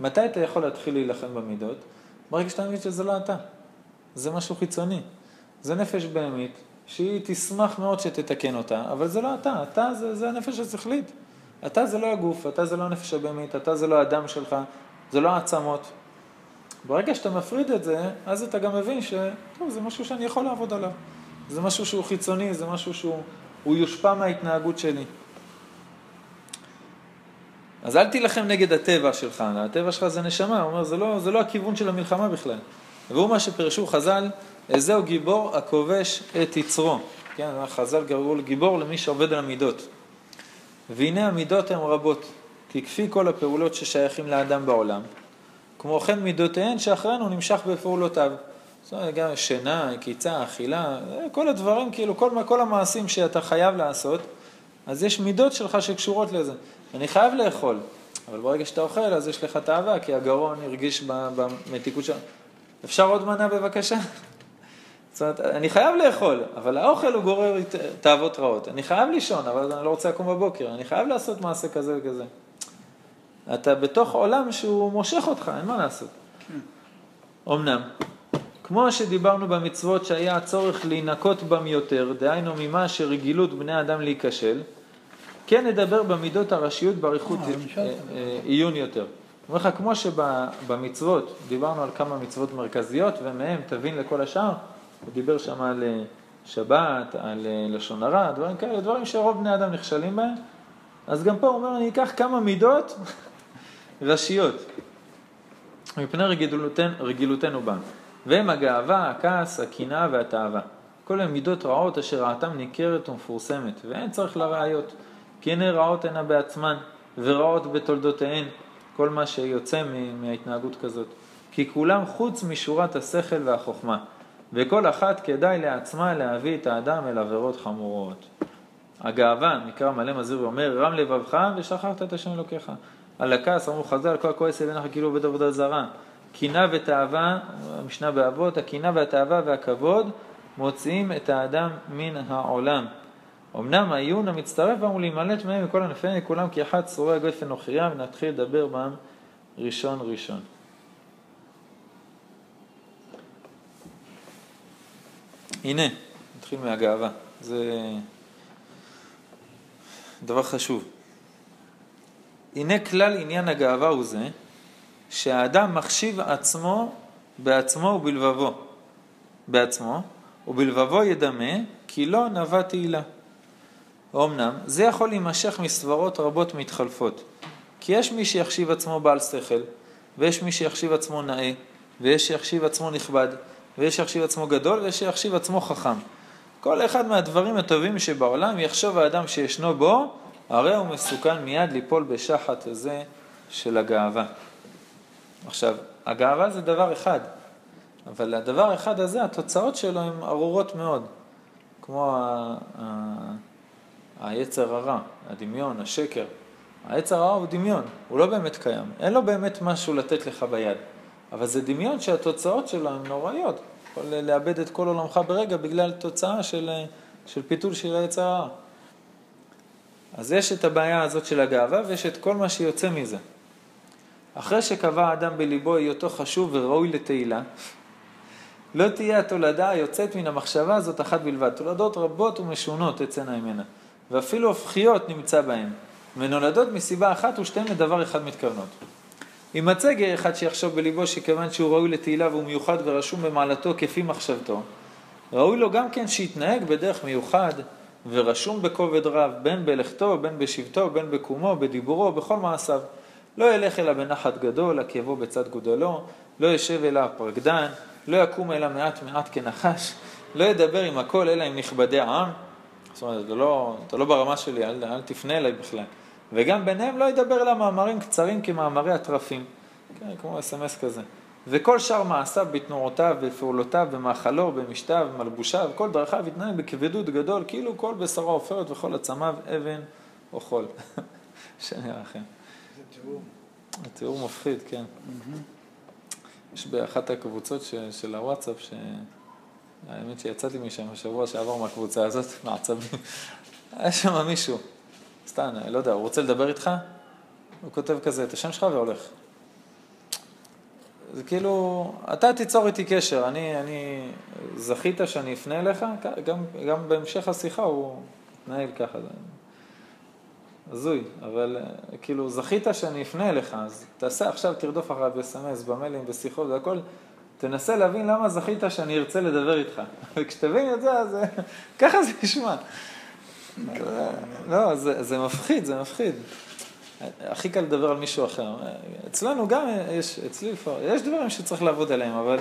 מתי אתה יכול להתחיל להילחם במידות? ברגע שאתה מבין שזה לא אתה. זה משהו חיצוני. זה נפש בהמית, שהיא תשמח מאוד שתתקן אותה, אבל זה לא אתה, אתה זה, זה הנפש השכלית. אתה זה לא הגוף, אתה זה לא הנפש הבהמית, אתה זה לא הדם שלך, זה לא העצמות. ברגע שאתה מפריד את זה, אז אתה גם מבין שטוב, זה משהו שאני יכול לעבוד עליו. זה משהו שהוא חיצוני, זה משהו שהוא יושפע מההתנהגות שלי. אז אל תילחם נגד הטבע שלך, הטבע שלך זה נשמה, הוא אומר, זה לא, זה לא הכיוון של המלחמה בכלל. והוא מה שפרשו חז"ל, איזהו גיבור הכובש את יצרו. כן, חז"ל קראו גיבור למי שעובד על המידות. והנה המידות הן רבות, כי כפי כל הפעולות ששייכים לאדם בעולם, כמו כן מידותיהן שאחרינו נמשך בפעולותיו. זאת אומרת, גם שינה, קיצה, אכילה, כל הדברים, כאילו, כל, כל המעשים שאתה חייב לעשות, אז יש מידות שלך שקשורות לזה. אני חייב לאכול, אבל ברגע שאתה אוכל, אז יש לך תאווה, כי הגרון הרגיש במתיקות שלו. אפשר עוד מנה בבקשה? זאת אומרת, אני חייב לאכול, אבל האוכל הוא גורר תאוות רעות. אני חייב לישון, אבל אני לא רוצה לקום בבוקר. אני חייב לעשות מעשה כזה וכזה. אתה בתוך עולם שהוא מושך אותך, אין מה לעשות. אמנם, כמו שדיברנו במצוות שהיה הצורך להינקות בם יותר, דהיינו ממה שרגילות בני אדם להיכשל, כן נדבר במידות הראשיות באריכות אה, אה, עיון יותר. אומר לך, כמו שבמצוות, דיברנו על כמה מצוות מרכזיות, ומהם תבין לכל השאר, הוא דיבר שם על אה, שבת, על לשון הרע, דברים כאלה, דברים שרוב בני אדם נכשלים בהם, אז גם פה הוא אומר, אני אקח כמה מידות ראשיות, מפני רגילותנו, רגילותנו בם, והם הגאווה, הכעס, הקנאה והתאווה. כל הן מידות רעות אשר רעתם ניכרת ומפורסמת, ואין צריך לראיות, כי הנה רעות הנה בעצמן, ורעות בתולדותיהן, כל מה שיוצא מההתנהגות כזאת. כי כולם חוץ משורת השכל והחוכמה, וכל אחת כדאי לעצמה להביא את האדם אל עבירות חמורות. הגאווה, מקרא מלא מזהיר ואומר, רם לבבך ושכחת את השם אלוקיך. על הכעס אמרו חז"ל, כל הכועס אליך כאילו עובד עבודה זרה. קינה ותאווה, המשנה באבות, הקינה והתאווה והכבוד מוציאים את האדם מן העולם. אמנם העיון המצטרף בם הוא להימלט מהם מכל ענפיהם וכולם כי אחד צרועי הגפן נוכריה ונתחיל לדבר בם ראשון ראשון. הנה, נתחיל מהגאווה. זה דבר חשוב. הנה כלל עניין הגאווה הוא זה, שהאדם מחשיב עצמו בעצמו ובלבבו, בעצמו, ובלבבו ידמה, כי לא נבע תהילה. אמנם, זה יכול להימשך מסברות רבות מתחלפות, כי יש מי שיחשיב עצמו בעל שכל, ויש מי שיחשיב עצמו נאה, ויש שיחשיב עצמו נכבד, ויש שיחשיב עצמו גדול, ויש שיחשיב עצמו חכם. כל אחד מהדברים הטובים שבעולם יחשוב האדם שישנו בו, הרי הוא מסוכן מיד ליפול בשחת הזה של הגאווה. עכשיו, הגאווה זה דבר אחד, אבל הדבר האחד הזה, התוצאות שלו הן ארורות מאוד, כמו ה... ה... היצר הרע, הדמיון, השקר. היצר הרע הוא דמיון, הוא לא באמת קיים, אין לו באמת משהו לתת לך ביד, אבל זה דמיון שהתוצאות שלו הן נוראיות. יכול לאבד את כל עולמך ברגע בגלל תוצאה של, של פיתול של היצר הרע. אז יש את הבעיה הזאת של הגאווה ויש את כל מה שיוצא מזה. אחרי שקבע האדם בליבו היותו חשוב וראוי לתהילה, לא תהיה התולדה היוצאת מן המחשבה הזאת אחת בלבד. תולדות רבות ומשונות תצאנה ממנה, ואפילו הופכיות נמצא בהן, ונולדות מסיבה אחת ושתיהן לדבר אחד מתכוונות. יימצא גר אחד שיחשוב בליבו שכיוון שהוא ראוי לתהילה והוא מיוחד ורשום במעלתו כפי מחשבתו, ראוי לו גם כן שיתנהג בדרך מיוחד ורשום בכובד רב, בין בלכתו, בין בשבתו, בין בקומו, בדיבורו, בכל מעשיו. לא ילך אלא בנחת גדול, עקבו בצד גודלו, לא ישב אלא פרקדן, לא יקום אלא מעט מעט כנחש, לא ידבר עם הכל אלא עם נכבדי העם. זאת אומרת, אתה לא, אתה לא ברמה שלי, אל, אל תפנה אליי בכלל. וגם ביניהם לא ידבר אלא מאמרים קצרים כמאמרי הטרפים, כן, כמו אס.אם.אס כזה. וכל שאר מעשיו בתנועותיו, בפעולותיו, במאכלו, במשתיו, במלבושיו, כל דרכיו יתנהג בכבדות גדול, כאילו כל בשרו עופרת וכל עצמיו אבן או חול. שנראה לכם. זה תיאור. התיאור מפחיד, כן. יש באחת הקבוצות ש, של הוואטסאפ, האמת שיצאתי משם בשבוע שעבר מהקבוצה הזאת, מעצבים. היה שם מישהו, סתם, לא יודע, הוא רוצה לדבר איתך? הוא כותב כזה את השם שלך והולך. זה כאילו, אתה תיצור איתי קשר, אני, אני זכית שאני אפנה אליך, גם, גם בהמשך השיחה הוא מתנהל ככה. הזוי, אבל כאילו זכית שאני אפנה אליך, אז תעשה עכשיו, תרדוף אחריו בסמס, במיילים, בשיחות והכל, תנסה להבין למה זכית שאני ארצה לדבר איתך. וכשתבין את זה, אז ככה זה נשמע. לא, זה, מפחיד, זה מפחיד. הכי קל לדבר על מישהו אחר. אצלנו גם יש, אצלי לפעמים, יש דברים שצריך לעבוד עליהם, אבל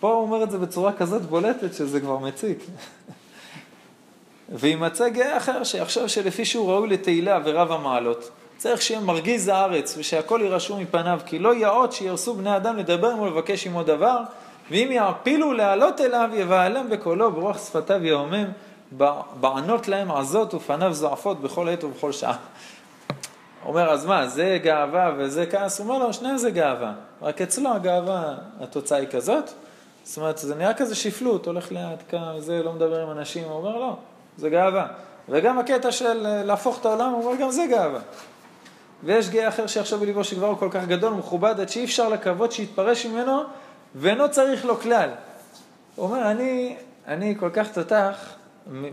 פה הוא אומר את זה בצורה כזאת בולטת שזה כבר מציק. וימצא גאה אחר שיחשוב שלפי שהוא ראוי לתהילה ורב המעלות, צריך שיהיה מרגיז הארץ ושהכל יירשו מפניו, כי לא יאות שירסו בני אדם לדבר עמו ולבקש עמו דבר, ואם יעפילו לעלות אליו יבהלם בקולו ברוח שפתיו יהומם, בענות להם עזות ופניו זועפות בכל עת ובכל שעה. אומר, אז מה, זה גאווה וזה כעס? הוא אומר לו, שניהם זה גאווה. רק אצלו הגאווה, התוצאה היא כזאת. זאת אומרת, זה נראה כזה שפלות, הולך לאט, כאן, זה, לא מדבר עם אנשים. הוא אומר, לא, זה גאווה. וגם הקטע של אה, להפוך את העולם, הוא אומר, גם זה גאווה. ויש גאה אחר שיחשוב בליבו שכבר הוא כל כך גדול, מכובד, עד שאי אפשר לקוות שיתפרש ממנו, ואינו צריך לו כלל. הוא אומר, אני, אני כל כך תותח,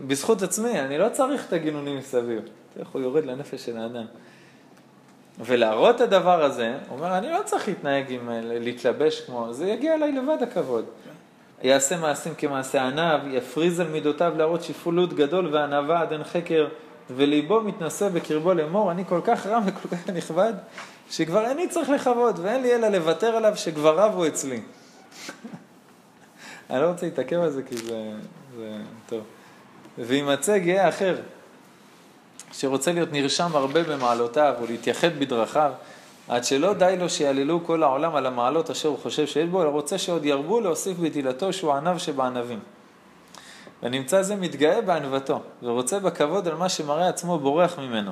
בזכות עצמי, אני לא צריך את הגינונים מסביב. איך הוא יורד לנפש של האדם. ולהראות את הדבר הזה, הוא אומר, אני לא צריך להתנהג עם, להתלבש כמו, זה יגיע אליי לבד הכבוד. יעשה מעשים כמעשה עניו, יפריז על מידותיו להראות שפלות גדול וענווה עד אין חקר, וליבו מתנשא בקרבו לאמור, אני כל כך רם וכל כך נכבד, שכבר איני צריך לכבוד, ואין לי אלא לוותר עליו שכבר רבו אצלי. אני לא רוצה להתעכב על זה כי זה, זה טוב. וימצא גאה אחר, שרוצה להיות נרשם הרבה במעלותיו ולהתייחד בדרכיו, עד שלא די לו שיעללו כל העולם על המעלות אשר הוא חושב שיש בו, אלא רוצה שעוד ירבו להוסיף בתהילתו שהוא ענב שבענבים. ונמצא זה מתגאה בענוותו, ורוצה בכבוד על מה שמראה עצמו בורח ממנו.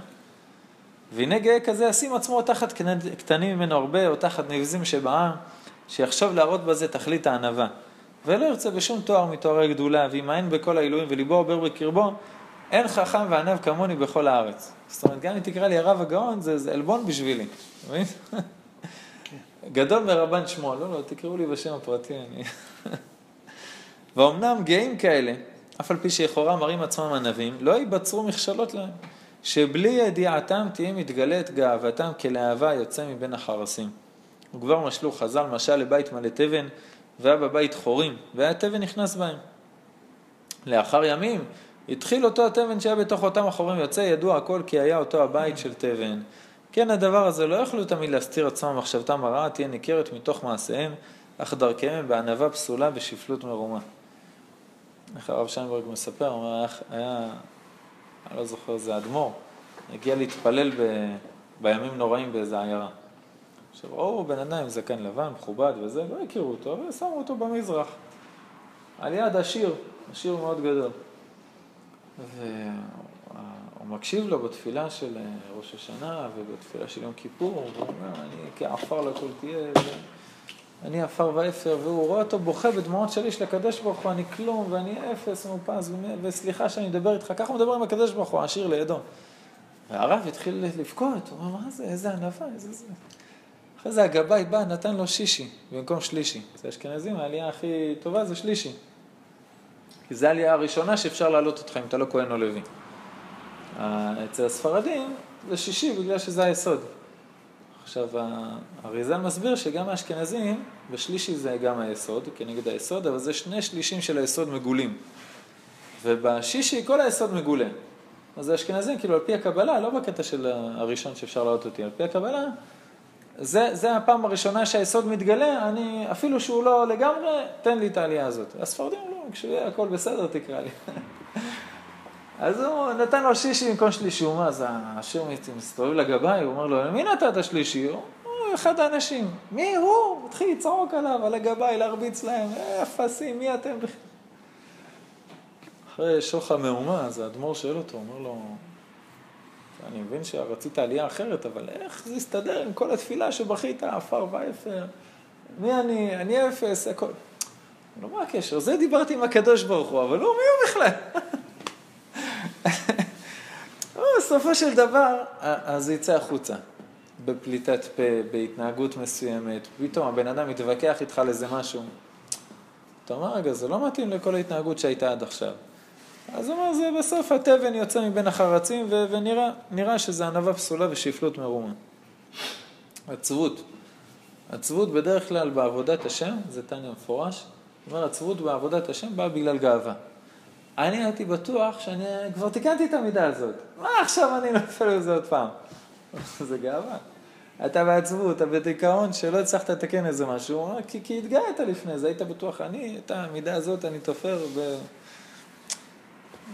והנה גאה כזה ישים עצמו תחת קטנים ממנו הרבה, או תחת נבזים שבעם, שיחשוב להראות בזה תכלית הענווה. ולא ירצה בשום תואר מתוארי גדולה, וימאן בכל העילויים וליבו עובר בקרבו, אין חכם וענב כמוני בכל הארץ. זאת אומרת, גם אם תקרא לי הרב הגאון, זה, זה עלבון בשבילי, מבין? גדול מרבן שמו, לא, לא, תקראו לי בשם הפרטי, אני... ואומנם גאים כאלה, אף על פי שלכאורה מראים עצמם ענבים, לא ייבצרו מכשלות להם, שבלי ידיעתם תהיה מתגלית גאוותם כלהבה יוצא מבין החרסים. וכבר משלו חז"ל משל לבית מלא תבן, והיה בבית חורים, והיה תבן נכנס בהם. לאחר ימים התחיל אותו התבן שהיה בתוך אותם החורים יוצא, ידוע הכל כי היה אותו הבית של תבן. כן, הדבר הזה לא יכלו תמיד להסתיר עצמם מחשבתם הרעה, תהיה ניכרת מתוך מעשיהם, אך דרכיהם הם בענווה פסולה ושפלות מרומה. איך הרב שיינברג מספר, הוא אומר, היה, אני לא זוכר, זה אדמו"ר, הגיע להתפלל ב, בימים נוראים באיזה עיירה. עכשיו, ראו בן אדם עם זקן לבן, מכובד וזה, לא הכירו אותו, ושמו אותו במזרח. על יד עשיר, עשיר מאוד גדול. והוא מקשיב לו בתפילה של ראש השנה ובתפילה של יום כיפור, והוא אומר, אני כעפר לכל תהיה, אני עפר ואפר, והוא רואה אותו בוכה בדמעות של איש לקדש ברוך הוא, אני כלום, ואני אפס, מאופס, וסליחה שאני מדבר איתך, ככה הוא מדבר עם הקדש ברוך הוא, העשיר לידו. והרב התחיל לבכות, הוא אומר, מה זה, איזה ענווה, איזה זה. אחרי זה הגבאי בא, נתן לו שישי במקום שלישי. זה אשכנזים, העלייה הכי טובה זה שלישי. כי זו העלייה הראשונה שאפשר להעלות אותך אם אתה לא כהן או לוי. אצל הספרדים זה שישי בגלל שזה היסוד. עכשיו, האריזל מסביר שגם האשכנזים, בשלישי זה גם היסוד, כנגד היסוד, אבל זה שני שלישים של היסוד מגולים. ובשישי כל היסוד מגולה. אז האשכנזים, כאילו, על פי הקבלה, לא בקטע של הראשון שאפשר להעלות אותי, על פי הקבלה, זה, זה הפעם הראשונה שהיסוד מתגלה, אני, אפילו שהוא לא לגמרי, תן לי את העלייה הזאת. הספרדים לא, כשיהיה הכל בסדר תקרא לי. אז הוא נתן לו שישי במקום שלישי, הוא מה, אז השיר מסתובב לגבאי, הוא אומר לו, למי נתת שלישי? הוא אחד האנשים. מי הוא? התחיל לצעוק עליו, על הגבאי, להרביץ להם, אה, אפסים, מי אתם בכלל? אחרי שוך המהומה, אז האדמו"ר שואל אותו, אומר לו, אני מבין שרצית עלייה אחרת, אבל איך זה יסתדר עם כל התפילה שבכית, עפר ואפר? מי אני? אני אפס, הכל. לא, מה הקשר? זה דיברתי עם הקדוש ברוך הוא, אבל הוא, מי הוא בכלל? בסופו של דבר, אז זה יצא החוצה. בפליטת פה, בהתנהגות מסוימת, פתאום הבן אדם מתווכח איתך על איזה משהו. אתה אומר, רגע, זה לא מתאים לכל ההתנהגות שהייתה עד עכשיו. אז הוא אומר, זה בסוף התבן יוצא מבין החרצים, ו- ונראה שזה ענווה פסולה ושפלות מרומה. עצבות. עצבות בדרך כלל בעבודת השם, זה תניא מפורש, זאת אומרת, עצבות בעבודת השם באה בגלל גאווה. אני הייתי בטוח שאני כבר תיקנתי את המידה הזאת. מה עכשיו אני נופל לזה עוד פעם? זה גאווה. אתה בעצבות, אתה בדיכאון שלא הצלחת לתקן איזה משהו, כי, כי התגאית לפני זה, היית בטוח, אני, את המידה הזאת אני תופר ב...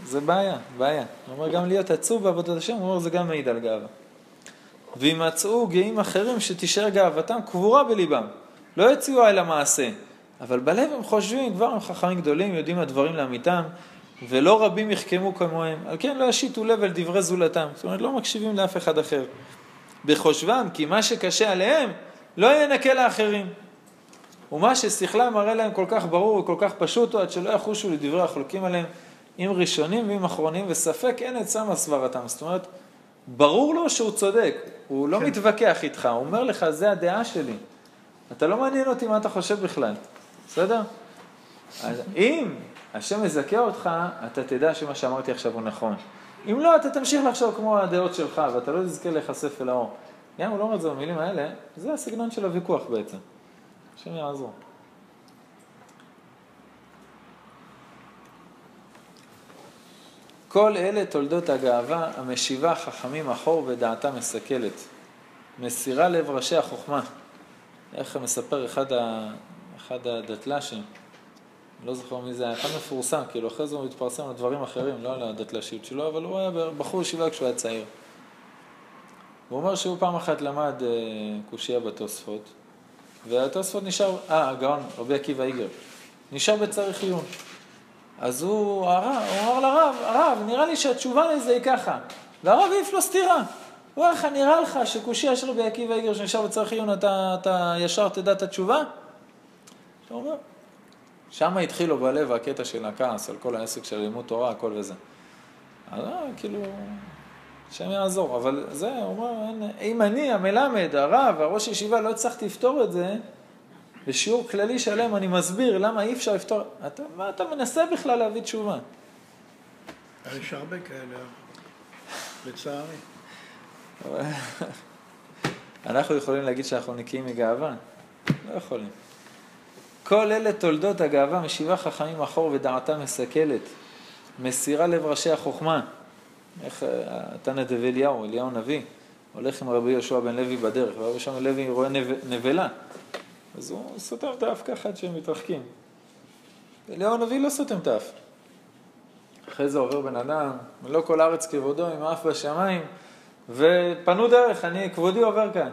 זה בעיה, בעיה. הוא אומר גם להיות עצוב בעבודת השם, הוא אומר זה גם מעיד על גאווה. וימצאו גאים אחרים שתישאר גאוותם קבורה בליבם. לא יציעו אל המעשה, אבל בלב הם חושבים, כבר הם חכמים גדולים, יודעים הדברים לאמיתם, ולא רבים יחכמו כמוהם. על כן לא ישיתו לב אל דברי זולתם. זאת אומרת, לא מקשיבים לאף אחד אחר. בחושבם, כי מה שקשה עליהם, לא ינקה לאחרים. ומה ששכלם מראה להם כל כך ברור וכל כך פשוט עד שלא יחושו לדברי החולקים עליהם עם ראשונים ועם אחרונים, וספק אין עצה מסברתם. זאת אומרת, ברור לו שהוא צודק, הוא לא כן. מתווכח איתך, הוא אומר לך, זה הדעה שלי. אתה לא מעניין אותי מה אתה חושב בכלל, בסדר? אז אם השם מזכה אותך, אתה תדע שמה שאמרתי עכשיו הוא נכון. אם לא, אתה תמשיך לחשוב כמו הדעות שלך, ואתה לא תזכה להיחשף אל האור. גם הוא לא אומר את זה במילים האלה, זה הסגנון של הוויכוח בעצם. השם יעזור. כל אלה תולדות הגאווה המשיבה חכמים אחור ודעתה מסכלת. מסירה לב ראשי החוכמה. איך מספר אחד, ה... אחד הדתל"שים, לא זוכר מי זה היה, אחד מפורסם, כאילו אחרי זה הוא התפרסם על דברים אחרים, לא על הדתל"שיות שלו, אבל הוא היה בחור ישיבה כשהוא היה צעיר. הוא אומר שהוא פעם אחת למד אה, קושייה בתוספות, והתוספות נשאר, אה, הגאון, רבי עקיבא איגר, נשאר בצריך עיון. אז הוא, הרב, הוא אמר לרב, הרב, נראה לי שהתשובה לזה היא ככה. והרב העיף לו סטירה. הוא אומר לך, נראה לך שקושייה של רבי עקיבא איגר שנשאר בצריך עיון, אתה, אתה ישר תדע את התשובה? אתה אומר, שם התחיל לו בלב הקטע של הכעס על כל העסק של לימוד תורה, הכל וזה. אז אה, כאילו, השם יעזור, אבל זה, הוא אומר, אם אני, המלמד, הרב, הראש ישיבה, לא הצלחתי לפתור את זה, בשיעור כללי שלם אני מסביר למה אי אפשר לפתור, אתה, מה אתה מנסה בכלל להביא תשובה? יש הרבה כאלה, לצערי. אנחנו יכולים להגיד שאנחנו נקיים מגאווה? לא יכולים. כל אלה תולדות הגאווה משיבה חכמים אחור ודעתה מסכלת, מסירה לב ראשי החוכמה. איך תנא דב אליהו, אליהו נביא, הולך עם רבי יהושע בן לוי בדרך, ורבי שם לוי רואה נבלה, אז הוא סותם את האף ככה עד שהם מתרחקים. אליהו הנביא לא סותם את האף. אחרי זה עובר בן אדם, מלוא כל הארץ כבודו, עם האף בשמיים, ופנו דרך, אני, כבודי עובר כאן.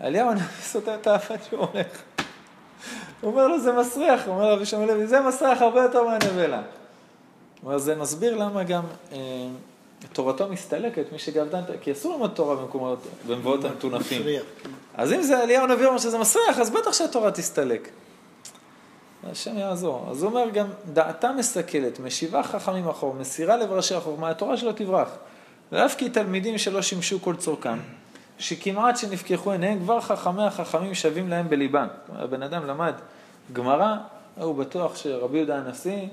אליהו הנביא סותם את האף עד שהוא הולך. הוא אומר לו, זה מסריח, הוא אומר לו, שמואל לוי, זה מסריח הרבה יותר מהנבלה. אומר, זה מסביר למה גם אה, תורתו מסתלקת, מי שגבדן, כי אסור ללמוד תורה במקומות, במבואות המטונפים. אז אם זה אליהו הנביא אומר שזה מסריח, אז בטח שהתורה תסתלק. השם יעזור. אז הוא אומר גם, דעתה מסתכלת, משיבה חכמים אחור, מסירה לב ראשי החוכמה, התורה שלו תברח. ואף כי תלמידים שלא שימשו כל צורכם. שכמעט שנפקחו עיניהם, כבר חכמי החכמים שווים להם בליבם. הבן אדם למד גמרא, הוא בטוח שרבי יהודה הנשיא,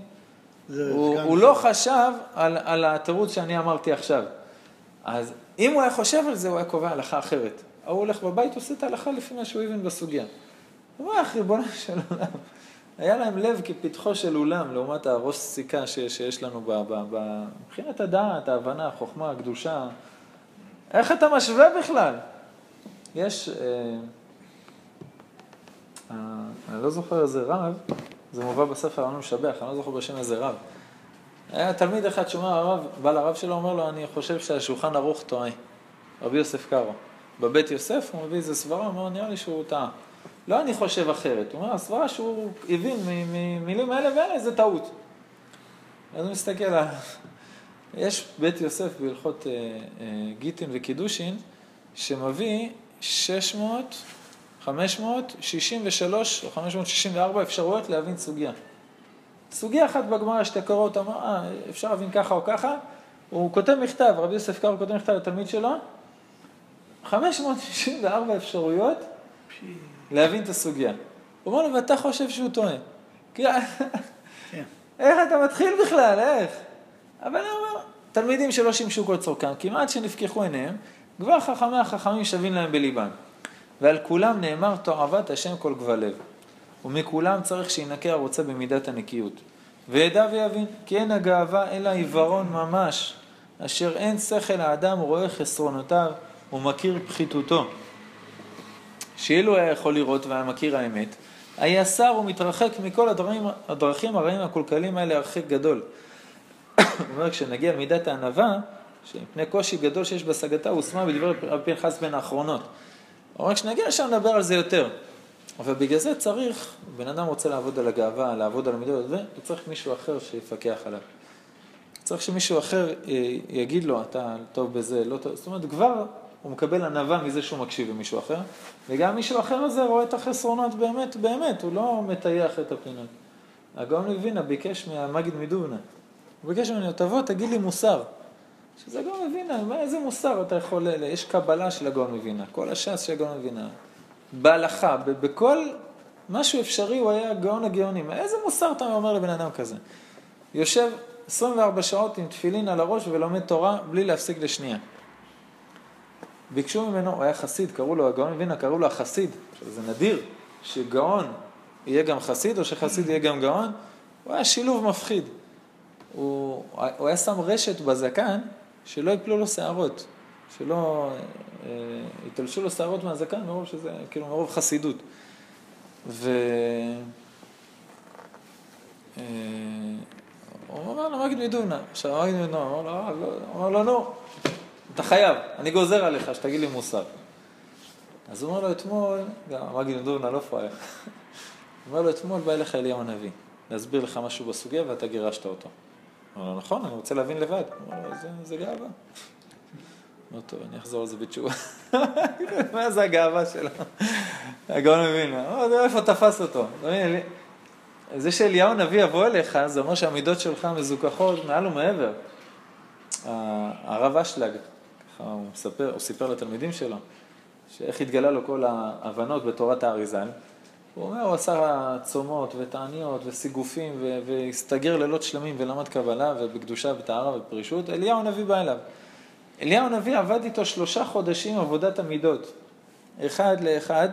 הוא, הוא לא חשב על, על התירוץ שאני אמרתי עכשיו. אז אם הוא היה חושב על זה, הוא היה קובע הלכה אחרת. הוא הולך בבית, עושה את ההלכה לפי מה שהוא הבין בסוגיה. הוא אומר, ריבונו של עולם, היה להם לב כפתחו של אולם, לעומת הראש סיכה שיש לנו ב, מבחינת הדעת, ההבנה, החוכמה, הקדושה. איך אתה משווה בכלל? יש, אה, אה, אני לא זוכר איזה רב, זה מובא בספר אני משבח, אני לא זוכר בשם איזה רב. היה תלמיד אחד שאומר, הרב, בא לרב שלו, אומר לו, אני חושב שהשולחן ערוך טועה. רבי יוסף קארו. בבית יוסף הוא מביא איזה סברה, הוא אומר, נראה לי שהוא טעה. לא אני חושב אחרת, הוא אומר, הסברה שהוא הבין ממילים האלה והאלה זה טעות. אז הוא מסתכל על... יש בית יוסף בהלכות אה, אה, גיטין וקידושין, שמביא 600, 563 או 564 אפשרויות להבין סוגיה. סוגיה אחת בגמרא שאתה קורא אותה, אה, אפשר להבין ככה או ככה, הוא כותב מכתב, רבי יוסף קארו כותב מכתב לתלמיד שלו, 564 אפשרויות להבין את הסוגיה. הוא אומר לו, ואתה חושב שהוא טועה. כן. איך אתה מתחיל בכלל, איך? אבל אני אומר, תלמידים שלא שימשו כל צורכם, כמעט שנפקחו עיניהם, כבר חכמי החכמים שווים להם בליבם. ועל כולם נאמר תועבת השם כל גבל לב. ומכולם צריך שינקה הרוצה במידת הנקיות. וידע ויבין, כי אין הגאווה אלא עיוורון ממש, אשר אין שכל האדם רואה חסרונותיו ומכיר פחיתותו. שאילו היה יכול לראות והיה מכיר האמת, היה שר ומתרחק מכל הדרכים, הדרכים הרעים הקולקלים האלה הרחק גדול. הוא אומר, כשנגיע למידת הענווה, שמפני קושי גדול שיש בהשגתה, הושמה בדבר רבי פנחס בין האחרונות. הוא אומר, כשנגיע לשם נדבר על זה יותר. אבל בגלל זה צריך, בן אדם רוצה לעבוד על הגאווה, לעבוד על המידות, הוא צריך מישהו אחר שיפקח עליו. צריך שמישהו אחר אה, יגיד לו, אתה טוב בזה, לא טוב, זאת אומרת, כבר הוא מקבל ענווה מזה שהוא מקשיב למישהו אחר, וגם מישהו אחר הזה רואה את החסרונות באמת, באמת, הוא לא מטייח את הפינות. הגאון מווינה ביקש מהמגיד מדובנה, הוא ביקש ממנו, תבוא, תגיד לי מוסר. שזה הגאון מווינה, איזה מוסר אתה יכול, יש קבלה של הגאון מווינה, כל הש"ס של הגאון מווינה, בהלכה, בכל משהו אפשרי הוא היה גאון הגאונים. איזה מוסר אתה אומר לבן אדם כזה? יושב 24 שעות עם תפילין על הראש ולומד תורה בלי להפסיק לשנייה. ביקשו ממנו, הוא היה חסיד, קראו לו הגאון מווינה, קראו לו החסיד. עכשיו זה נדיר שגאון יהיה גם חסיד או שחסיד יהיה גם גאון, הוא היה שילוב מפחיד. הוא, הוא היה שם רשת בזקן שלא יפלו לו שערות, שלא אה, יתלשו לו שערות מהזקן מרוב שזה, כאילו מרוב חסידות. ו... אה, הוא אומר לו, מגיד מדובנה. עכשיו, מגיד מדובנה, הוא אומר לו, נו, אתה חייב, אני גוזר עליך שתגיד לי מוסר. אז הוא אומר לו אתמול, גם מגיד מדובנה לא פראייר, הוא אומר לו אתמול בא אליך אליהו הנביא, להסביר לך משהו בסוגיה ואתה גירשת אותו. הוא אומר לו, נכון, אני רוצה להבין לבד. הוא אומר לו, זה גאווה. לא טוב, אני אחזור על זה בתשובה. מה זה הגאווה שלו? הגאון מבין, איפה תפס אותו? זה שאליהו הנביא יבוא אליך, זה אומר שהמידות שלך מזוכחות מעל ומעבר. הרב אשלג, ככה הוא מספר, הוא סיפר לתלמידים שלו, שאיך התגלה לו כל ההבנות בתורת האריזל. הוא אומר, הוא עשה צומות ותעניות וסיגופים והסתגר לילות שלמים ולמד קבלה ובקדושה וטהרה ופרישות, אליהו הנביא בא אליו. אליהו הנביא עבד איתו שלושה חודשים עבודת המידות, אחד לאחד,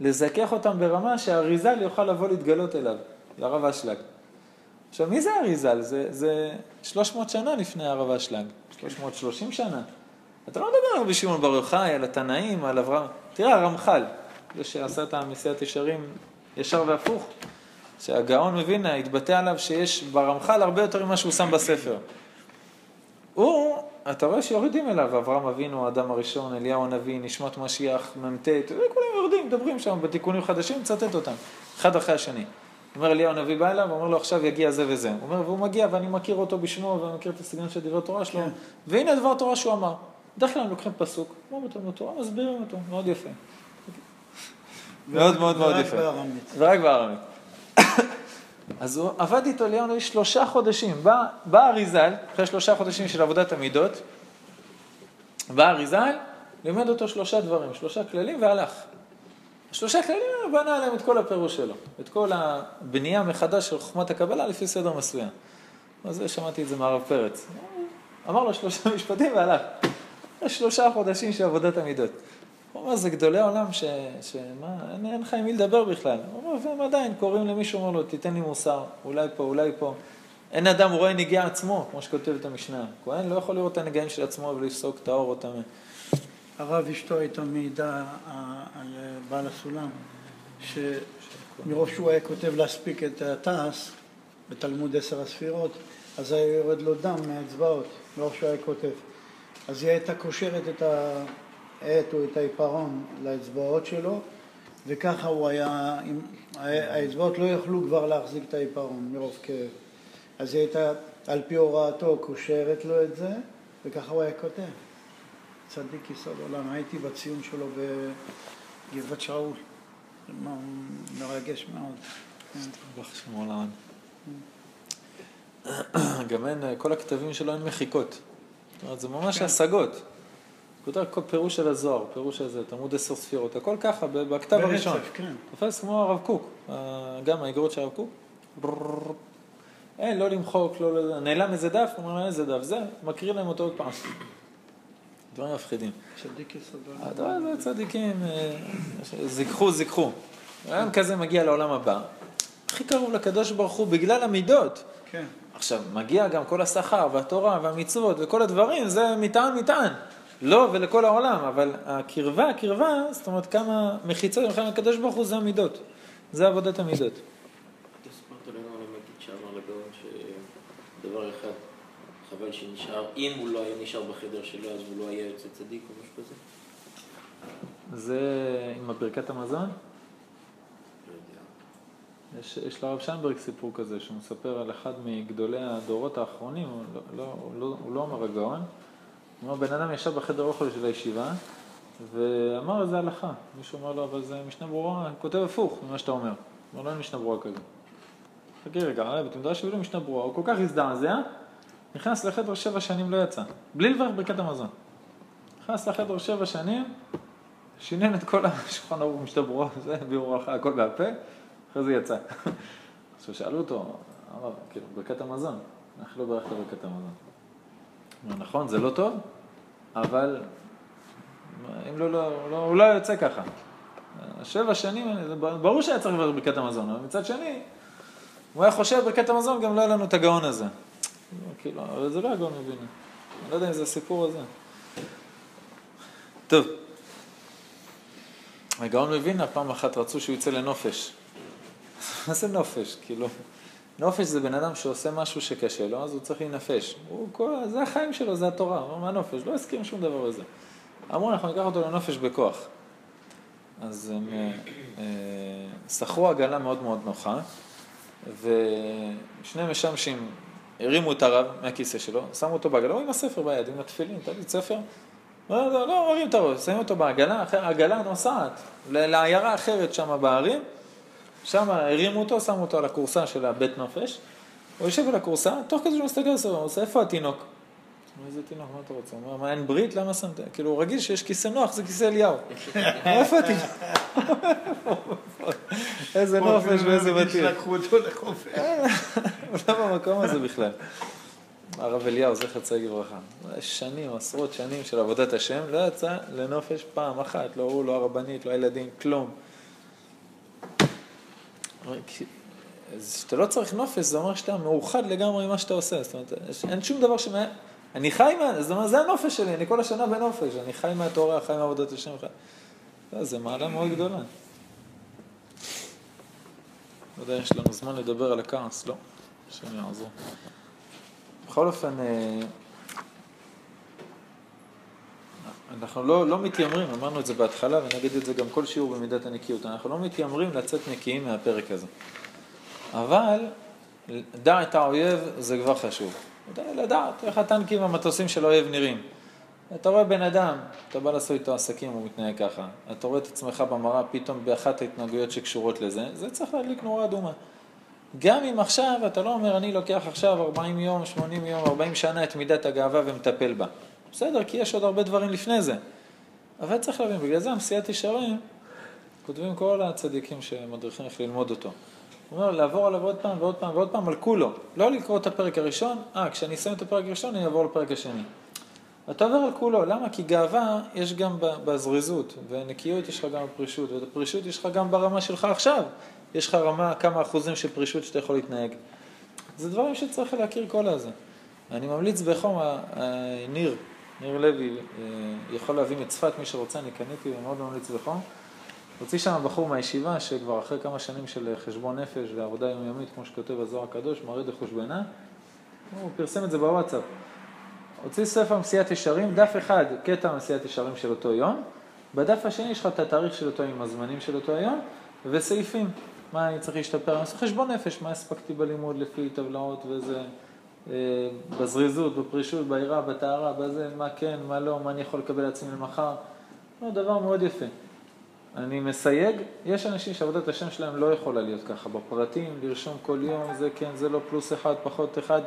לזכך אותם ברמה שהאריזל יוכל לבוא להתגלות אליו, לרב אשלג. עכשיו, מי זה אריזל? זה, זה 300 שנה לפני הרב אשלג, 330 שנה. אתה לא מדבר על רבי שמעון בר יוחאי, על התנאים, על אברהם. תראה, הרמח"ל, זה שעשה את המסיעת ישרים ישר והפוך, שהגאון מווינה התבטא עליו שיש ברמח"ל הרבה יותר ממה שהוא שם בספר. הוא, אתה רואה שיורדים אליו, אברהם אבינו, האדם הראשון, אליהו הנביא, נשמת משיח, מ"ט, כולם יורדים, מדברים שם בתיקונים חדשים, מצטט אותם, אחד אחרי השני. אומר אליהו הנביא בא אליו, אומר לו עכשיו יגיע זה וזה. הוא אומר, והוא מגיע ואני מכיר אותו בשמו ואני מכיר את הסגנון של דברי תורה שלו, כן. והנה דבר תורה שהוא אמר. בדרך כלל הם לוקחים פסוק, כמו בתלמוד תורה, מסבירים אותו, מאוד יפה. מאוד מאוד מאוד יפה. ורק בארמית. אז הוא עבד איתו אליהו הנביא שלושה חודשים. בא, בא אריזל, אחרי שלושה חודשים של עבודת המידות, בא אריזל, לימד אותו שלושה דברים, שלושה כללים והלך. השלושה כללים הוא בנה עליהם את כל הפירוש שלו, את כל הבנייה מחדש של חוכמת הקבלה לפי סדר מסוים. אז זה שמעתי את זה מהרב פרץ. אמר לו שלושה משפטים והלך. שלושה חודשים של עבודת המידות. הוא אומר, זה גדולי עולם ש... שמה, אין, אין לך עם מי לדבר בכלל. הוא אומר, והם עדיין קוראים למישהו, אומר לו, תיתן לי מוסר, אולי פה, אולי פה. אין אדם רואה נגיעה עצמו, כמו שכותבת המשנה. כהן לא יכול לראות את הנגעים של עצמו ולפסוק טהור או טמא. הרב אשתו הייתה מעידה על בעל הסולם, שמרוב שהוא היה כותב להספיק את התעש, בתלמוד עשר הספירות, אז היה יורד לו דם מהאצבעות, מרוב שהוא היה כותב. אז היא הייתה קושרת את העט או את העיפרון לאצבעות שלו, וככה הוא היה, האצבעות לא יכלו כבר להחזיק את העיפרון מרוב כאב. אז היא הייתה על פי הוראתו קושרת לו את זה, וככה הוא היה כותב. צדיק יסוד עולם. הייתי בציון שלו בגבעת שאול. מרגש מאוד. ברוך שם עולם. גם אין, כל הכתבים שלו אין מחיקות. זאת אומרת, זה ממש השגות. כותב כל פירוש של הזוהר, פירוש של זה, תלמוד עשר ספירות, הכל ככה, בכתב ברצף, הראשון. כן. תופס כמו הרב קוק, גם האגרות של הרב קוק. אין, לא למחוק, לא... לזה. נעלם איזה דף, הוא אומר איזה דף, זה, מקריא להם אותו עוד פעם. דברים מפחידים. צדיק יסודו. הזה צדיקים, אה, זיככו, זיככו. רעיון כזה מגיע לעולם הבא. הכי קרוב לקדוש ברוך הוא בגלל המידות. כן. עכשיו, מגיע גם כל השכר והתורה והמצוות וכל הדברים, זה מטען מטען. לא ולכל העולם, אבל הקרבה, הקרבה, זאת אומרת כמה מחיצות, לכן הקדוש ברוך הוא זה המידות. זה עבודת המידות. סיפרת לנו על המגיד שאמר לגאון שדבר אחד, חבל שנשאר, אם הוא לא היה נשאר בחדר שלו אז הוא לא היה יוצא צדיק או משהו כזה? זה עם הברכת המזון. יש, יש לרב שיינברג סיפור כזה, שהוא מספר על אחד מגדולי הדורות האחרונים, הוא לא, לא, לא, הוא לא אומר הגאון, הוא אומר, בן אדם ישב בחדר אוכל של הישיבה, ואמר איזה הלכה. מישהו אומר לו, אבל זה משנה ברורה, כותב הפוך ממה שאתה אומר. הוא אומר, לא אין משנה ברורה כזה. חכי רגע, בית מדרש הביא לו משנה ברורה, הוא כל כך הזדעזע, נכנס לחדר שבע שנים לא יצא, בלי לברך ברכת המזון. נכנס לחדר שבע שנים, שינן את כל השולחן ערוך משנה ברורה, זה, ביאור הלכה, הכל בעל פה, אחרי זה יצא. עכשיו שאלו אותו, אמר, כאילו, ברכת המזון, איך לא ברכת ברכת המזון? אומר, נכון, זה לא טוב, אבל אם לא, לא, לא, הוא לא יוצא ככה. שבע שנים, ברור שהיה צריך לברך ברכת המזון, אבל מצד שני, הוא היה חושב ברכת המזון, גם לא היה לנו את הגאון הזה. כאילו, אבל זה לא הגאון מבין. אני לא יודע אם זה הסיפור הזה. טוב. הגאון מווילנה פעם אחת רצו שהוא יצא לנופש. מה זה נופש? כאילו, נופש זה בן אדם שעושה משהו שקשה לו, אז הוא צריך להינפש. הוא, כל, זה החיים שלו, זה התורה. הוא אומר, מה נופש? לא הסכים שום דבר לזה. אמרו, אנחנו ניקח אותו לנופש בכוח. אז הם אה, אה, שכרו עגלה מאוד מאוד נוחה, ושני משמשים הרימו את הרב מהכיסא שלו, שמו אותו בעגלה, הוא עם הספר ביד, עם התפילין, תגיד ספר. לא, לא, לא, מרים את הראש, שמים אותו בעגלה, העגלה נוסעת לעיירה אחרת שם בערים, שם הרימו אותו, שמו אותו על הכורסה של הבית נופש, הוא יושב על הכורסה, תוך כדי שהוא מסתכל על הוא עושה, איפה התינוק? איזה תינוק, מה אתה רוצה? הוא אומר, מה, אין ברית? למה שמת? כאילו, הוא רגיל שיש כיסא נוח, זה כיסא אליהו. איפה התינוק? איזה נופש ואיזה בתים. לקחו אותו לחופש. לא במקום הזה בכלל. הרב אליהו, זכר צדיק לברכה. שנים, עשרות שנים של עבודת השם, לא יצא לנופש פעם אחת, לא הוא, לא הרבנית, לא הילדים, כלום. אז כשאתה לא צריך נופש, זה אומר שאתה מאוחד לגמרי עם מה שאתה עושה. זאת אומרת, אין שום דבר ש... אני חי מה... זאת אומרת, זה הנופש שלי, אני כל השנה בנופש, אני חי מהתורה, חי מעבודת השם. חי... לא, זה מעלה מאוד גדולה. לא יודע, יש לנו זמן לדבר על הכעס, לא? השם יעזור. בכל אופן, אה, אנחנו לא, לא מתיימרים, אמרנו את זה בהתחלה ונגיד את זה גם כל שיעור במידת הנקיות, אנחנו לא מתיימרים לצאת נקיים מהפרק הזה. אבל דע את האויב זה כבר חשוב. לדעת איך הטנקים והמטוסים של האויב נראים. אתה רואה בן אדם, אתה בא לעשות איתו עסקים, הוא מתנהג ככה. אתה רואה את עצמך במראה פתאום באחת ההתנהגויות שקשורות לזה, זה צריך להדליק נורה אדומה. גם אם עכשיו אתה לא אומר, אני לוקח עכשיו 40 יום, 80 יום, 40 שנה את מידת הגאווה ומטפל בה. בסדר, כי יש עוד הרבה דברים לפני זה. אבל צריך להבין, בגלל זה המסיעת ישרים, כותבים כל הצדיקים שמדריכים איך ללמוד אותו. הוא אומר, לעבור עליו עוד פעם ועוד פעם ועוד פעם על כולו. לא לקרוא את הפרק הראשון, אה, כשאני אסיים את הפרק הראשון אני אעבור לפרק השני. אתה עובר על כולו, למה? כי גאווה יש גם בזריזות, ונקיות יש לך גם בפרישות, ואת הפרישות יש לך גם ברמה שלך עכשיו. יש לך רמה, כמה אחוזים של פרישות שאתה יכול להתנהג. זה דברים שצריך להכיר כל הזה. אני ממליץ בחום, ניר, ניר לוי, יכול להביא מצפת, מי שרוצה, אני קניתי ומאוד ממליץ בחום. הוציא שם בחור מהישיבה, שכבר אחרי כמה שנים של חשבון נפש ועבודה יומיומית, כמו שכותב הזוהר הקדוש, מראה דחושבנה, הוא פרסם את זה בוואטסאפ. הוציא ספר מסיעת ישרים, דף אחד, קטע מסיעת ישרים של אותו יום, בדף השני יש לך את התאריך של אותו יום, הזמנים של אותו יום, וסעיפים, מה אני צריך להשתפר, אני עושה חשבון נפש, מה הספקתי בלימוד לפי טבלאות אה, בזריזות, בפרישות, בעירה, בטהרה, בזה, מה כן, מה לא, מה אני יכול לקבל לעצמי למחר, לא, דבר מאוד יפה. אני מסייג, יש אנשים שעבודת השם שלהם לא יכולה להיות ככה, בפרטים, לרשום כל יום, זה כן, זה לא פלוס אחד, פחות אחד.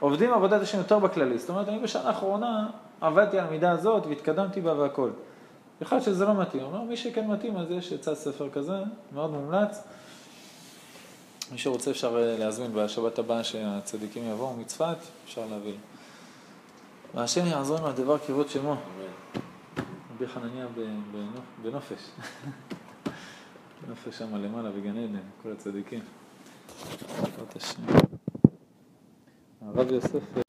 עובדים עבודת השם יותר בכללי, זאת אומרת, אני בשנה האחרונה עבדתי על המידה הזאת והתקדמתי בה והכל. אחד שזה לא מתאים, אומר, מי שכן מתאים, אז יש יצא ספר כזה, מאוד מומלץ. מי שרוצה אפשר אה, להזמין בשבת הבאה שהצדיקים יבואו מצפת, אפשר להביא. והשם יעזור עם הדבר כבוד שמו. רבי חנניה בנופש. בנופש שם למעלה, בגן עדן, כל הצדיקים. הרב יוסף